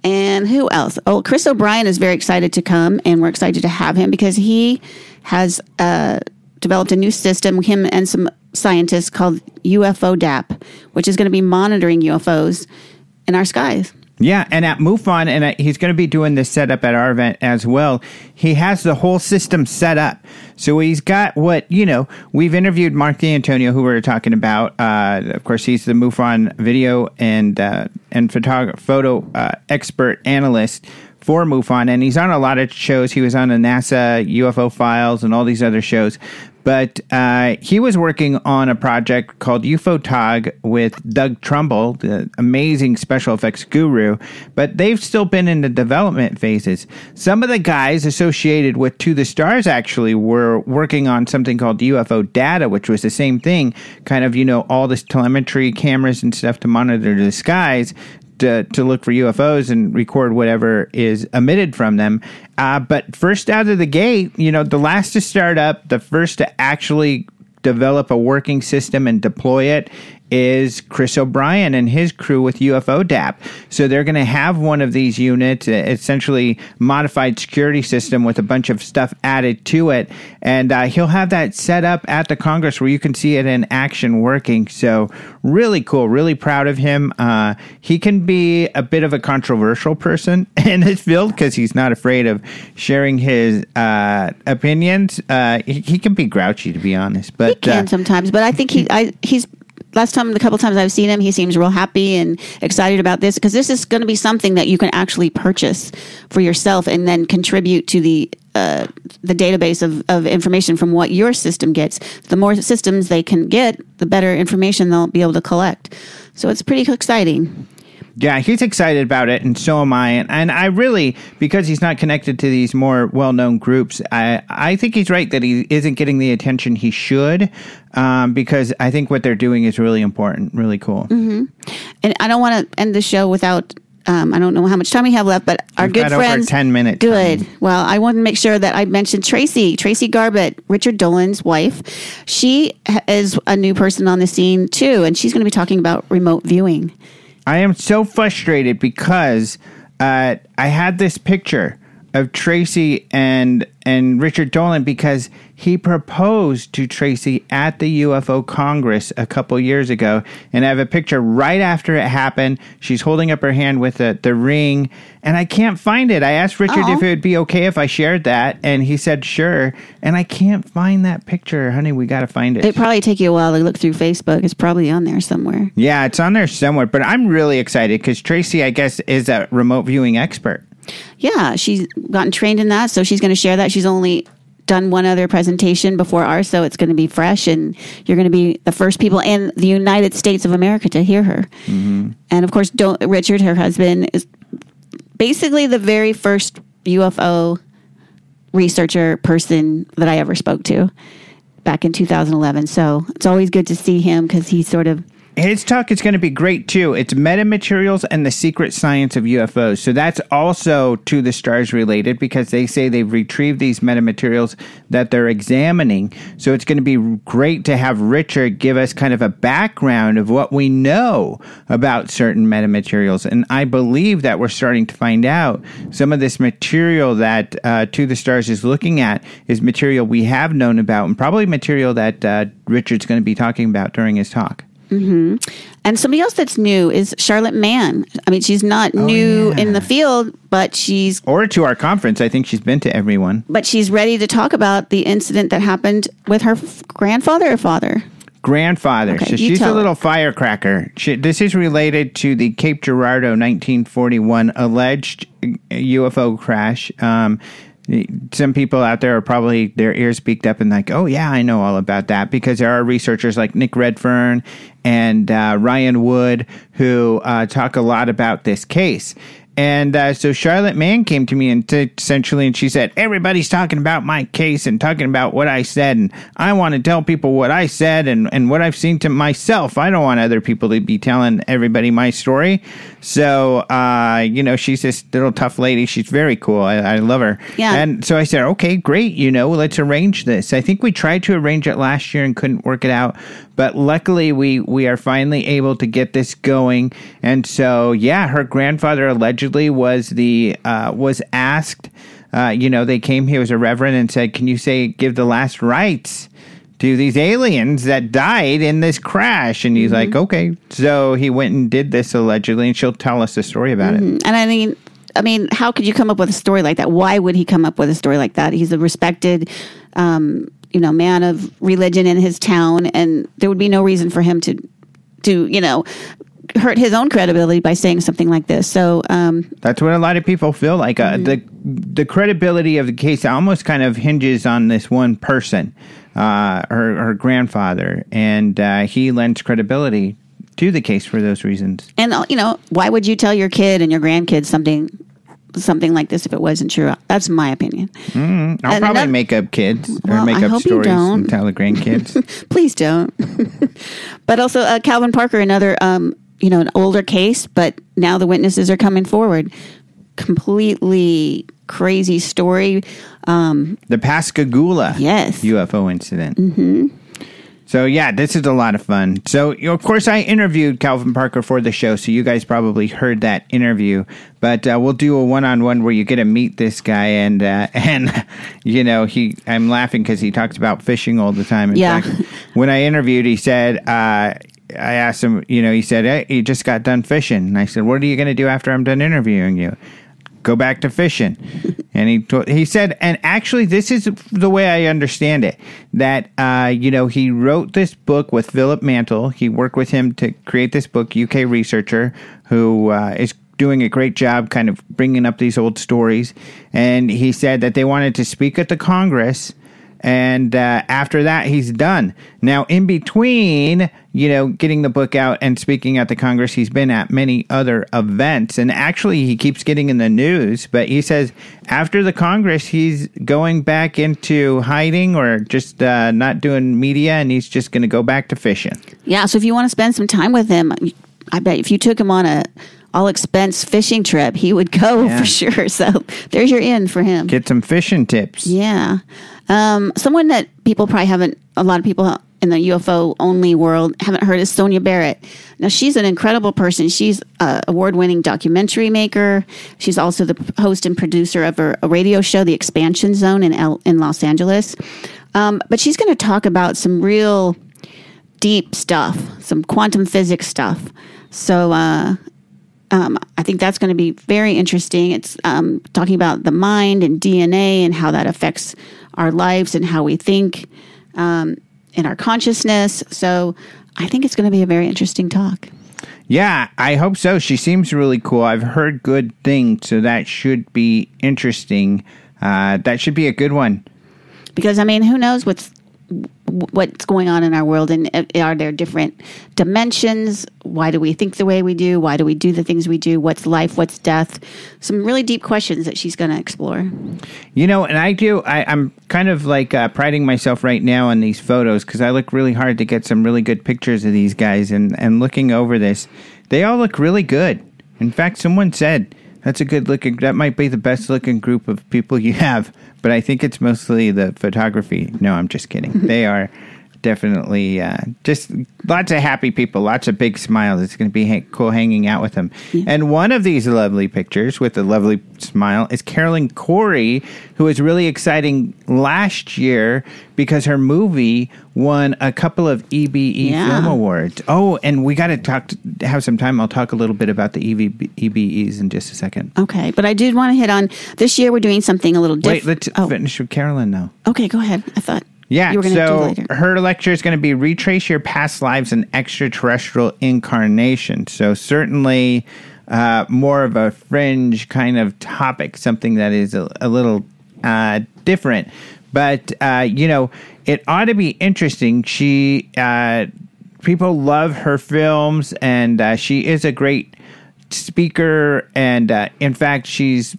And who else? Oh, Chris O'Brien is very excited to come, and we're excited to have him because he has uh, developed a new system, him and some scientists called UFO DAP, which is going to be monitoring UFOs in our skies. Yeah, and at MUFON, and he's going to be doing this setup at our event as well. He has the whole system set up. So he's got what, you know, we've interviewed Marc D'Antonio, who we were talking about. Uh, of course, he's the MUFON video and, uh, and photog- photo uh, expert analyst for MUFON, and he's on a lot of shows. He was on the NASA UFO Files and all these other shows. But uh, he was working on a project called UFO UFOTOG with Doug Trumbull, the amazing special effects guru. But they've still been in the development phases. Some of the guys associated with To the Stars actually were working on something called UFO Data, which was the same thing kind of, you know, all this telemetry cameras and stuff to monitor the skies to, to look for UFOs and record whatever is emitted from them. Uh, but first out of the gate, you know, the last to start up, the first to actually develop a working system and deploy it is Chris O'Brien and his crew with UFO DAP. So they're going to have one of these units, essentially modified security system with a bunch of stuff added to it, and uh, he'll have that set up at the Congress where you can see it in action working. So really cool, really proud of him. Uh, he can be a bit of a controversial person (laughs) in his field because he's not afraid of sharing his uh, opinions. Uh, he, he, can be grouchy, to be honest, but he can uh, sometimes. But I think he, I, he's last time, the couple times I've seen him, he seems real happy and excited about this because this is going to be something that you can actually purchase for yourself and then contribute to the uh, the database of, of information from what your system gets. The more systems they can get, the better information they'll be able to collect. So it's pretty exciting. Yeah, he's excited about it, and so am I. And, and I really, because he's not connected to these more well-known groups, I I think he's right that he isn't getting the attention he should, um, because I think what they're doing is really important, really cool. Mm-hmm. And I don't want to end the show without um, I don't know how much time we have left, but our We've good friends. ten minutes. Good. Time. Well, I want to make sure that I mentioned Tracy, Tracy Garbett, Richard Dolan's wife. She is a new person on the scene too, and she's going to be talking about remote viewing. I am so frustrated because uh, I had this picture of Tracy and and Richard Dolan because he proposed to Tracy at the UFO Congress a couple years ago. And I have a picture right after it happened. She's holding up her hand with the, the ring, and I can't find it. I asked Richard Uh-oh. if oh. it would be okay if I shared that, and he said sure. And I can't find that picture. Honey, we got to find it. It probably take you a while to look through Facebook. It's probably on there somewhere. Yeah, it's on there somewhere. But I'm really excited because Tracy, I guess, is a remote viewing expert. Yeah, she's gotten trained in that, so she's going to share that. She's only done one other presentation before ours, so it's going to be fresh, and you're going to be the first people in the United States of America to hear her. Mm-hmm. And of course, Don't, Richard, her husband, is basically the very first UFO researcher person that I ever spoke to back in 2011. So it's always good to see him because he's sort of his talk is going to be great too. It's metamaterials and the secret science of UFOs. So that's also to the stars related because they say they've retrieved these metamaterials that they're examining. So it's going to be great to have Richard give us kind of a background of what we know about certain metamaterials. And I believe that we're starting to find out some of this material that uh, To the Stars is looking at is material we have known about and probably material that uh, Richard's going to be talking about during his talk. Mm-hmm. And somebody else that's new is Charlotte Mann. I mean, she's not oh, new yeah. in the field, but she's. Or to our conference. I think she's been to everyone. But she's ready to talk about the incident that happened with her f- grandfather or father? Grandfather. Okay, so she's a little it. firecracker. She, this is related to the Cape Girardeau 1941 alleged UFO uh, crash. Um, some people out there are probably their ears peaked up and like, oh yeah, I know all about that because there are researchers like Nick Redfern and uh, Ryan Wood who uh, talk a lot about this case. And uh, so Charlotte Mann came to me and t- essentially, and she said, "Everybody's talking about my case and talking about what I said, and I want to tell people what I said and, and what I've seen to myself. I don't want other people to be telling everybody my story." So, uh, you know, she's this little tough lady. She's very cool. I, I love her. Yeah. And so I said, "Okay, great. You know, let's arrange this." I think we tried to arrange it last year and couldn't work it out, but luckily we we are finally able to get this going. And so, yeah, her grandfather allegedly allegedly was the uh, was asked. Uh, you know, they came here as a reverend and said, "Can you say give the last rites?" To these aliens that died in this crash. And he's mm-hmm. like, okay. So he went and did this allegedly, and she'll tell us the story about mm-hmm. it. And I mean, I mean, how could you come up with a story like that? Why would he come up with a story like that? He's a respected, um, you know, man of religion in his town, and there would be no reason for him to, to you know, hurt his own credibility by saying something like this. So um, That's what a lot of people feel like. Uh, the the credibility of the case almost kind of hinges on this one person, uh, her her grandfather, and uh, he lends credibility to the case for those reasons. and uh, you know, why would you tell your kid and your grandkids something something like this if it wasn't true? That's my opinion. I'll And probably make up kids or Well, make I up stories and tell the grandkids. (laughs) Please don't. (laughs) but also, uh, Calvin Parker, another, um, you know, an older case, but now the witnesses are coming forward. Completely crazy story. The Pascagoula Yes. UFO incident. Mm-hmm. So yeah, this is a lot of fun. So of course, I interviewed Calvin Parker for the show, so you guys probably heard that interview. But uh, we'll do a one-on-one where you get to meet this guy, and uh, (laughs) and you know, he. I'm laughing because he talks about fishing all the time. In Yeah. fact, when I interviewed, he said. Uh, I asked him, you know, he said, hey, he just got done fishing. And I said, what are you going to do after I'm done interviewing you? Go back to fishing. and he told, he said, and actually, this is the way I understand it that uh, you know he wrote this book with Philip Mantle. He worked with him to create this book. UK researcher who uh, is doing a great job, kind of bringing up these old stories. And he said that they wanted to speak at the Congress. And uh, after that, he's done. Now, in between, you know, getting the book out and speaking at the Congress, he's been at many other events. And actually, he keeps getting in the news. But he says after the Congress, he's going back into hiding or just uh, not doing media, and he's just going to go back to fishing. Yeah. So if you want to spend some time with him, I bet if you took him on a all expense fishing trip, he would go Yeah. (laughs) for sure. So there's your in for him. Get some fishing tips. Yeah. Um, someone that people probably haven't, a lot of people in the UFO only world haven't heard is Sonia Barrett. Now, she's an incredible person. She's an award winning documentary maker. She's also the host and producer of a, a radio show, The Expansion Zone in, L, in Los Angeles. Um, but she's going to talk about some real deep stuff, some quantum physics stuff. So, uh, um, I think that's going to be very interesting. It's um, talking about the mind and DNA and how that affects our lives and how we think um, in our consciousness. So I think it's going to be a very interesting talk. Yeah, I hope so. She seems really cool. I've heard good things, so that should be interesting. Uh, that should be a good one. Because I mean, who knows what's what's going on in our world and uh, are there different dimensions why do we think the way we do why do we do the things we do what's life what's death some really deep questions that she's going to explore You know, and I do. I, I'm kind of like uh, priding myself right now on these photos because I look really hard to get some really good pictures of these guys. And and looking over this, they all look really good. In fact, someone said that's a good looking. That might be the best looking group of people you have. But I think it's mostly the photography. No, I'm just kidding. (laughs) they are definitely uh, just lots of happy people, lots of big smiles. It's going to be ha- cool hanging out with them. And one of these lovely pictures with a lovely smile is Carolyn Cory, who was really exciting last year because her movie won a couple of EBE Yeah. Film Awards. Oh, and we got to talk, have some time. I'll talk a little bit about the E EV, EBEs in just a second. okay but i did want to hit on this year we're doing something a little Wait, different let's finish with Carolyn now. okay go ahead i thought Yeah, you were going do so her lecture is going to be retrace your past lives and extraterrestrial incarnation. So certainly uh, more of a fringe kind of topic, something that is a, a little uh, different. But uh, you know, it ought to be interesting. She uh, people love her films, and uh, she is a great speaker. And uh, in fact, she's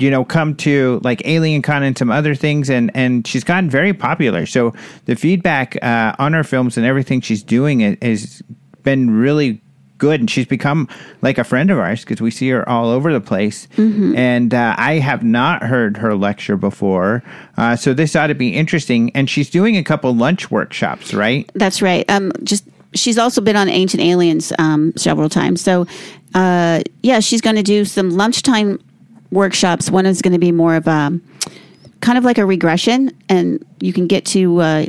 you know come to like alien con and some other things and and she's gotten very popular. So the feedback uh, on her films and everything she's doing it has been really good and she's become like a friend of ours because we see her all over the place. And uh, i have not heard her lecture before uh, so this ought to be interesting. And she's doing a couple lunch workshops right? That's right. Um, just she's also been on Ancient Aliens um, several times. So, uh, yeah, she's going to do some lunchtime workshops. One is going to be more of a kind of like a regression, and you can get to. Uh,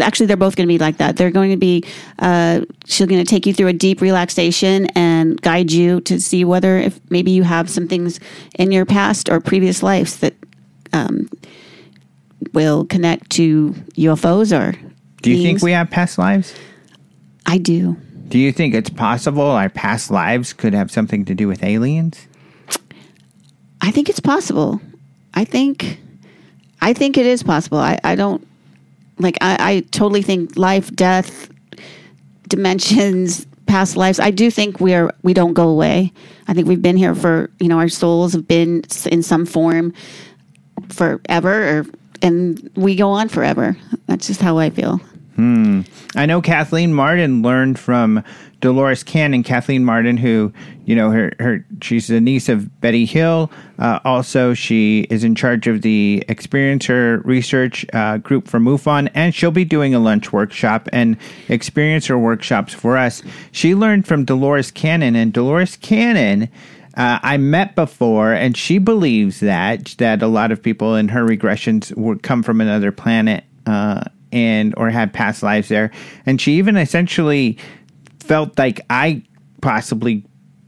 actually, they're both going to be like that. They're going to be. Uh, she's going to take you through a deep relaxation and guide you to see whether if maybe you have some things in your past or previous lives that um, will connect to UFOs or. do you think we have past lives I do. Do you think it's possible our past lives could have something to do with aliens? I think it's possible. I think, I think it is possible. I, I don't like. I, I totally think life, death, dimensions, (laughs) past lives. I do think we are. We don't go away. I think we've been here for you know our souls have been in some form forever, or, and we go on forever. That's just how I feel. Hmm. I know Kathleen Martin learned from Dolores Cannon. Kathleen Martin, who you know her, her she's the niece of Betty Hill. Uh, also, she is in charge of the Experiencer Research uh, Group for MUFON, and she'll be doing a lunch workshop and Experiencer workshops for us. She learned from Dolores Cannon, and Dolores Cannon. Uh, I met before, and she believes that that a lot of people in her regressions would come from another planet uh, and or had past lives there. And she even essentially felt like I possibly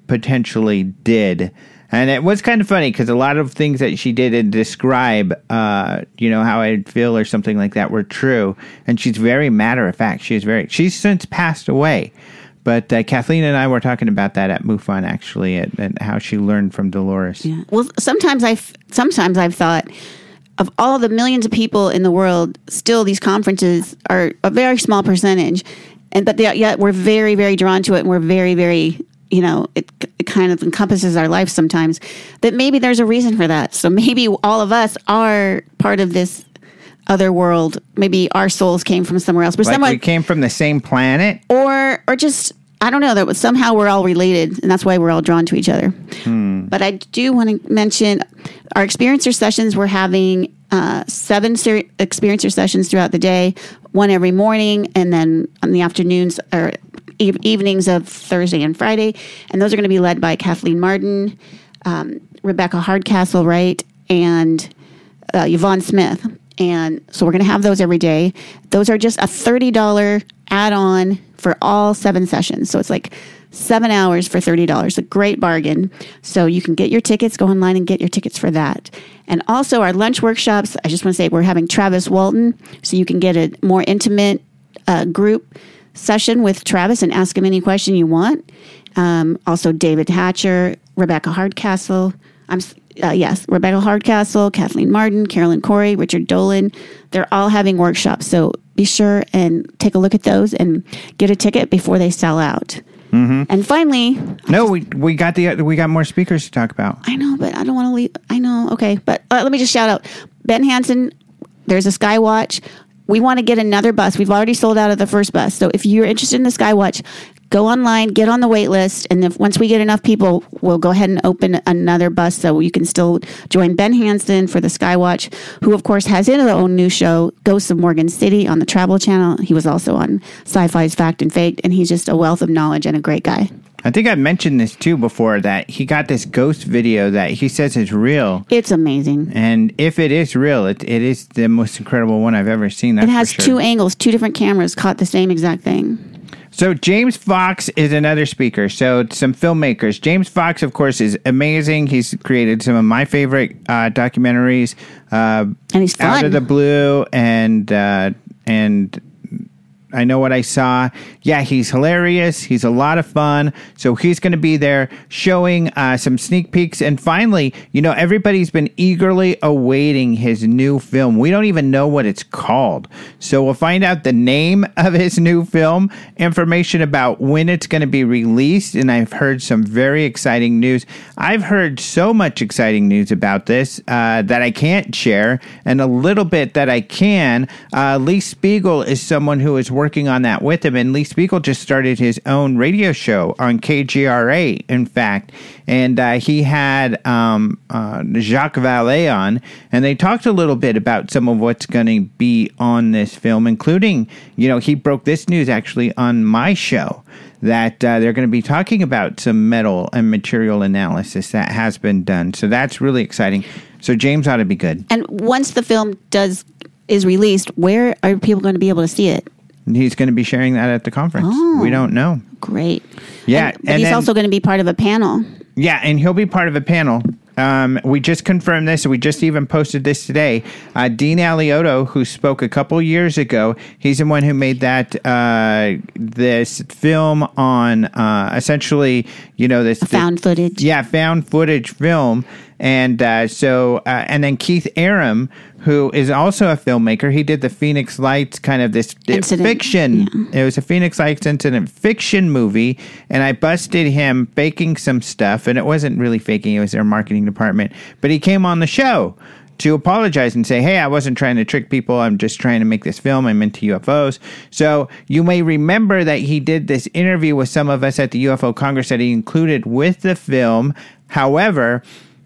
potentially did. And it was kind of funny because a lot of things that she did and describe, uh, you know, how I'd feel or something like that were true. And she's very matter of fact. She's very, she's since passed away. But uh, Kathleen and I were talking about that at MUFON actually, and, and how she learned from Dolores. Yeah. Well, sometimes I've, sometimes I've thought of all the millions of people in the world, still these conferences are a very small percentage, and but they, yet we're very very drawn to it, and we're very very you know it, it kind of encompasses our life sometimes. That maybe there's a reason for that. So maybe all of us are part of this other world. Maybe our souls came from somewhere else, but Like someone we came from the same planet. or or just I don't know that was somehow we're all related and that's why we're all drawn to each other. Hmm. But I do want to mention our experiencer sessions. We're having uh, seven ser- experiencer sessions throughout the day, one every morning, and then on the afternoons or e- evenings of Thursday and Friday. And those are going to be led by Kathleen Martin, um, Rebecca Hardcastle, right, and uh, Yvonne Smith. And so we're going to have those every day. Those are just a $30 add on for all seven sessions. So it's like seven hours for $30. A great bargain. So you can get your tickets, go online and get your tickets for that. And also our lunch workshops, I just want to say we're having Travis Walton. So you can get a more intimate uh, group session with Travis and ask him any question you want. Um, also, David Hatcher, Rebecca Hardcastle. I'm uh, yes, Rebecca Hardcastle, Kathleen Martin, Carolyn Cory, Richard Dolan. They're all having workshops, so be sure and take a look at those and get a ticket before they sell out. Mm-hmm. And finally, No, we we got the we got more speakers to talk about. I know, but I don't want to leave. I know, okay, but uh, let me just shout out Ben Hansen. There's a Skywatch. We want to get another bus. We've already sold out of the first bus. So if you're interested in the Skywatch, go online, get on the wait list, and if once we get enough people, we'll go ahead and open another bus so you can still join Ben Hansen for the Skywatch, who of course has his own new show, Ghosts of Morgan City, on the Travel Channel. He was also on Sci-Fi's Fact and Faked, and he's just a wealth of knowledge and a great guy. I think I mentioned this too before that he got this ghost video that he says is real. It's amazing. And if it is real, it, it is the most incredible one I've ever seen. That's It has sure. two angles, two different cameras caught the same exact thing. So James Fox is another speaker. So some filmmakers. James Fox, of course, is amazing. He's created some of my favorite uh, documentaries, uh, And he's Out of the Blue and uh, and I know what I saw. Yeah, he's hilarious. He's a lot of fun. So he's going to be there showing uh, some sneak peeks. And finally, you know, everybody's been eagerly awaiting his new film. We don't even know what it's called. So we'll find out the name (laughs) of his new film, information about when it's going to be released. And I've heard some very exciting news. I've heard so much exciting news about this uh, that I can't share, and a little bit that I can. Uh, Lee Spiegel is someone who is working on that with him, and Lee Spiegel just started his own radio show on KGRA, in fact, and uh, he had um, uh, Jacques Vallée on, and they talked a little bit about some of what's going to be on this film, including, you know, he broke this news actually on my show that uh, they're going to be talking about some metal and material analysis that has been done. So that's really exciting. So James ought to be good. And once the film does is released, where are people going to be able to see it? He's going to be sharing that at the conference. Oh. We don't know. Great. Yeah, And, but and he's then- also going to be part of a panel. Yeah, and he'll be part of a panel. Um, we just confirmed this. We just even posted this today. Uh, Dean Alioto, who spoke a couple years ago, he's the one who made that uh, this film on uh, essentially, you know, this Found footage. yeah, found footage film. And uh, so, uh, and then Keith Arem, who is also a filmmaker, he did the Phoenix Lights kind of this Incident, fiction. It was a Phoenix Lights incident fiction movie, and I busted him faking some stuff, and it wasn't really faking; it was their marketing department. But he came on the show to apologize and say, "Hey, I wasn't trying to trick people. I'm just trying to make this film. I'm into UFOs." So you may remember that he did this interview with some of us at the UFO Congress that he included with the film. However,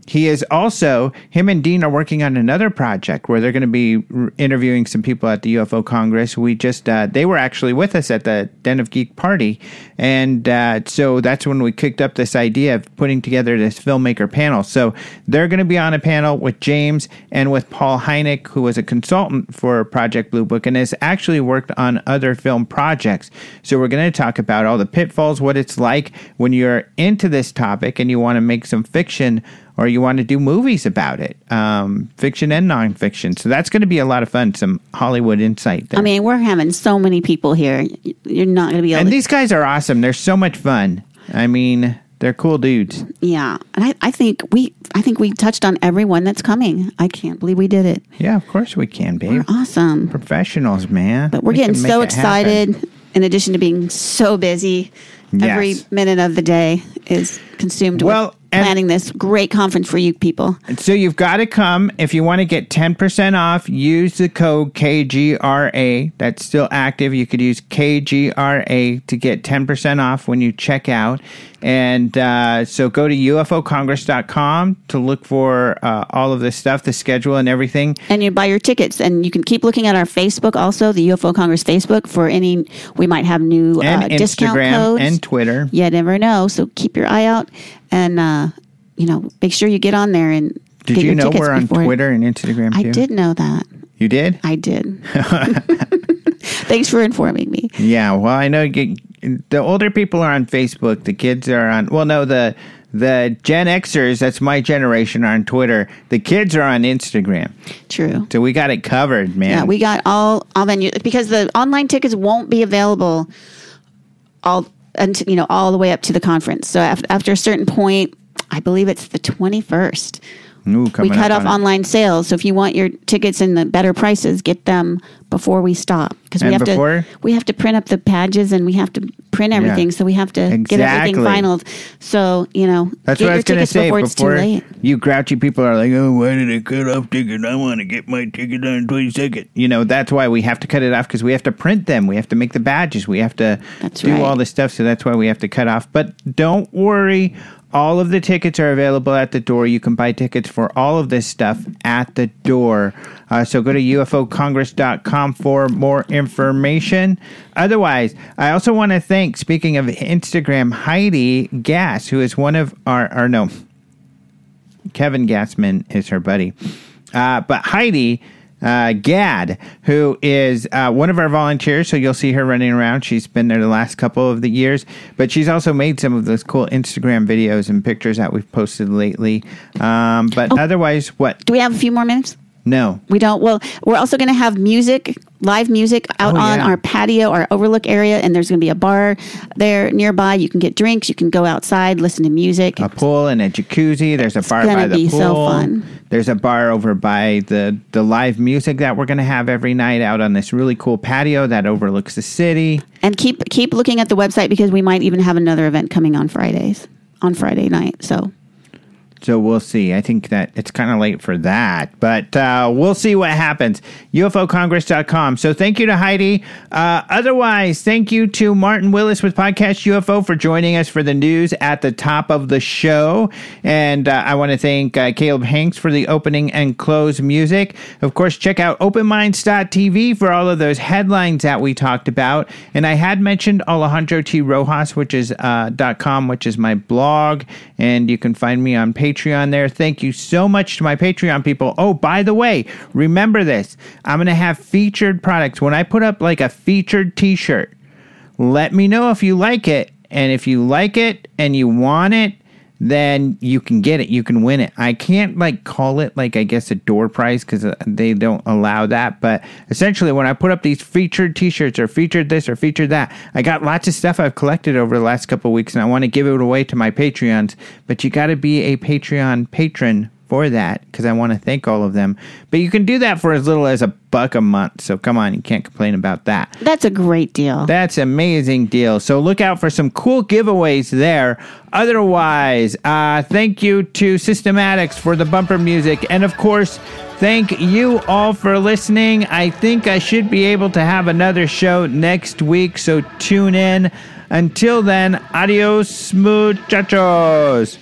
he is also him and Dean are working on another project where they're going to be r- interviewing some people at the UFO Congress. We just uh, they were actually with us at the Den of Geek party, and uh, so that's when we kicked up this idea of putting together this filmmaker panel. So they're going to be on a panel with James and with Paul Hynek, who was a consultant for Project Blue Book and has actually worked on other film projects. So we're going to talk about all the pitfalls, what it's like when you're into this topic and you want to make some fiction or you want to do movies about it, um, fiction and nonfiction. So that's going to be a lot of fun. Some Hollywood insight there. I mean, we're having so many people here. You're not going to be able and to. these guys are awesome. They're so much fun. I mean, they're cool dudes. yeah, and I, I think we, I think we touched on everyone that's coming. I can't believe we did it. Yeah, of course we can, babe. We're awesome. Professionals, man. But we're We getting so it happen. excited. In addition to being so busy, every minute of the day is consumed Well, with planning this great conference for you people. So you've got to come if you want to get 10% off. Use the code KGRA. That's still active. You could use KGRA to get 10% off when you check out. And uh, so go to UFOCongress.com to look for uh, all of this stuff, the schedule and everything. And you buy your tickets, and you can keep looking at our Facebook, also the UFO Congress Facebook, for any we might have new uh, discount codes. and Twitter. you never know, so keep your eye out, and uh, you know, make sure you get on there and Did get you your know tickets we're on Twitter and Instagram too? I did know that. You did? I did. (laughs) (laughs) Thanks for informing me. Yeah, well, I know you, the older people are on Facebook. The kids are on. Well, no, the the Gen Xers, that's my generation, are on Twitter. The kids are on Instagram. True. So we got it covered, man. Yeah, we got all all venues because the online tickets won't be available all until you know all the way up to the conference. So after, after a certain point, I believe it's the twenty first. Ooh, We cut off online sales, so if you want your tickets in the better prices, get them before we stop because we have before? to we have to print up the badges and we have to print everything. So we have to get everything Exactly. finaled. So you know, That's get what I was going to say. before Before late. you grouchy people are like, oh, why did I cut off ticket? I want to get my ticket on 22nd. You know, that's why we have to cut it off because we have to print them. We have to make the badges. We have to That's do right. all this stuff. So that's why we have to cut off. But don't worry. All of the tickets are available at the door. You can buy tickets for all of this stuff at the door. Uh, so go to ufocongress.com for more information. Otherwise, I also want to thank, speaking of Instagram, Heidi Gass, who is one of our, or no, Kevin Gassman is her buddy. Uh, but Heidi uh, Gad, who is uh, one of our volunteers, so you'll see her running around. She's been there the last couple of the years, but she's also made some of those cool Instagram videos and pictures that we've posted lately. Um, but Oh. otherwise, what? Do we have a few more minutes? No. We don't. Well, we're also going to have music, live music oh, out Oh, on yeah. our patio, our overlook area, and there's going to be a bar there nearby. You can get drinks. You can go outside, listen to music. a pool and a jacuzzi. There's a bar by the be pool. so fun. There's a bar over by the the live music that we're gonna have every night out on this really cool patio that overlooks the city. And keep keep looking at the website because we might even have another event coming on Fridays, on Friday night. So So we'll see. I think that it's kind of late for that, but uh, we'll see what happens. UFOCongress.com. So thank you to Heidi. Uh, otherwise, thank you to Martin Willis with Podcast UFO for joining us for the news at the top of the show. And uh, I want to thank uh, Caleb Hanks for the opening and close music. Of course, check out openminds.tv for all of those headlines that we talked about. And I had mentioned Alejandro T. Rojas, which is uh, .com, which is my blog, and you can find me on Patreon there. Thank you so much to my Patreon people. Oh, by the way, remember this. I'm going to have featured products. When I put up like a featured t-shirt, let me know if you like it. And if you like it and you want it, then you can get it. You can win it. I can't like call it like I guess a door prize because uh, they don't allow that. But essentially, when I put up these featured T-shirts or featured this or featured that, I got lots of stuff I've collected over the last couple weeks, and I want to give it away to my Patreons. But you got to be a Patreon patron for that because I want to thank all of them. But you can do that for as little as a buck a month. So come on, you can't complain about that. That's a great deal. That's amazing deal. So look out for some cool giveaways there. Otherwise, uh, thank you to Systematics for the bumper music, and of course. Thank you all for listening. I think I should be able to have another show next week, so tune in. Until then, adios, muchachos.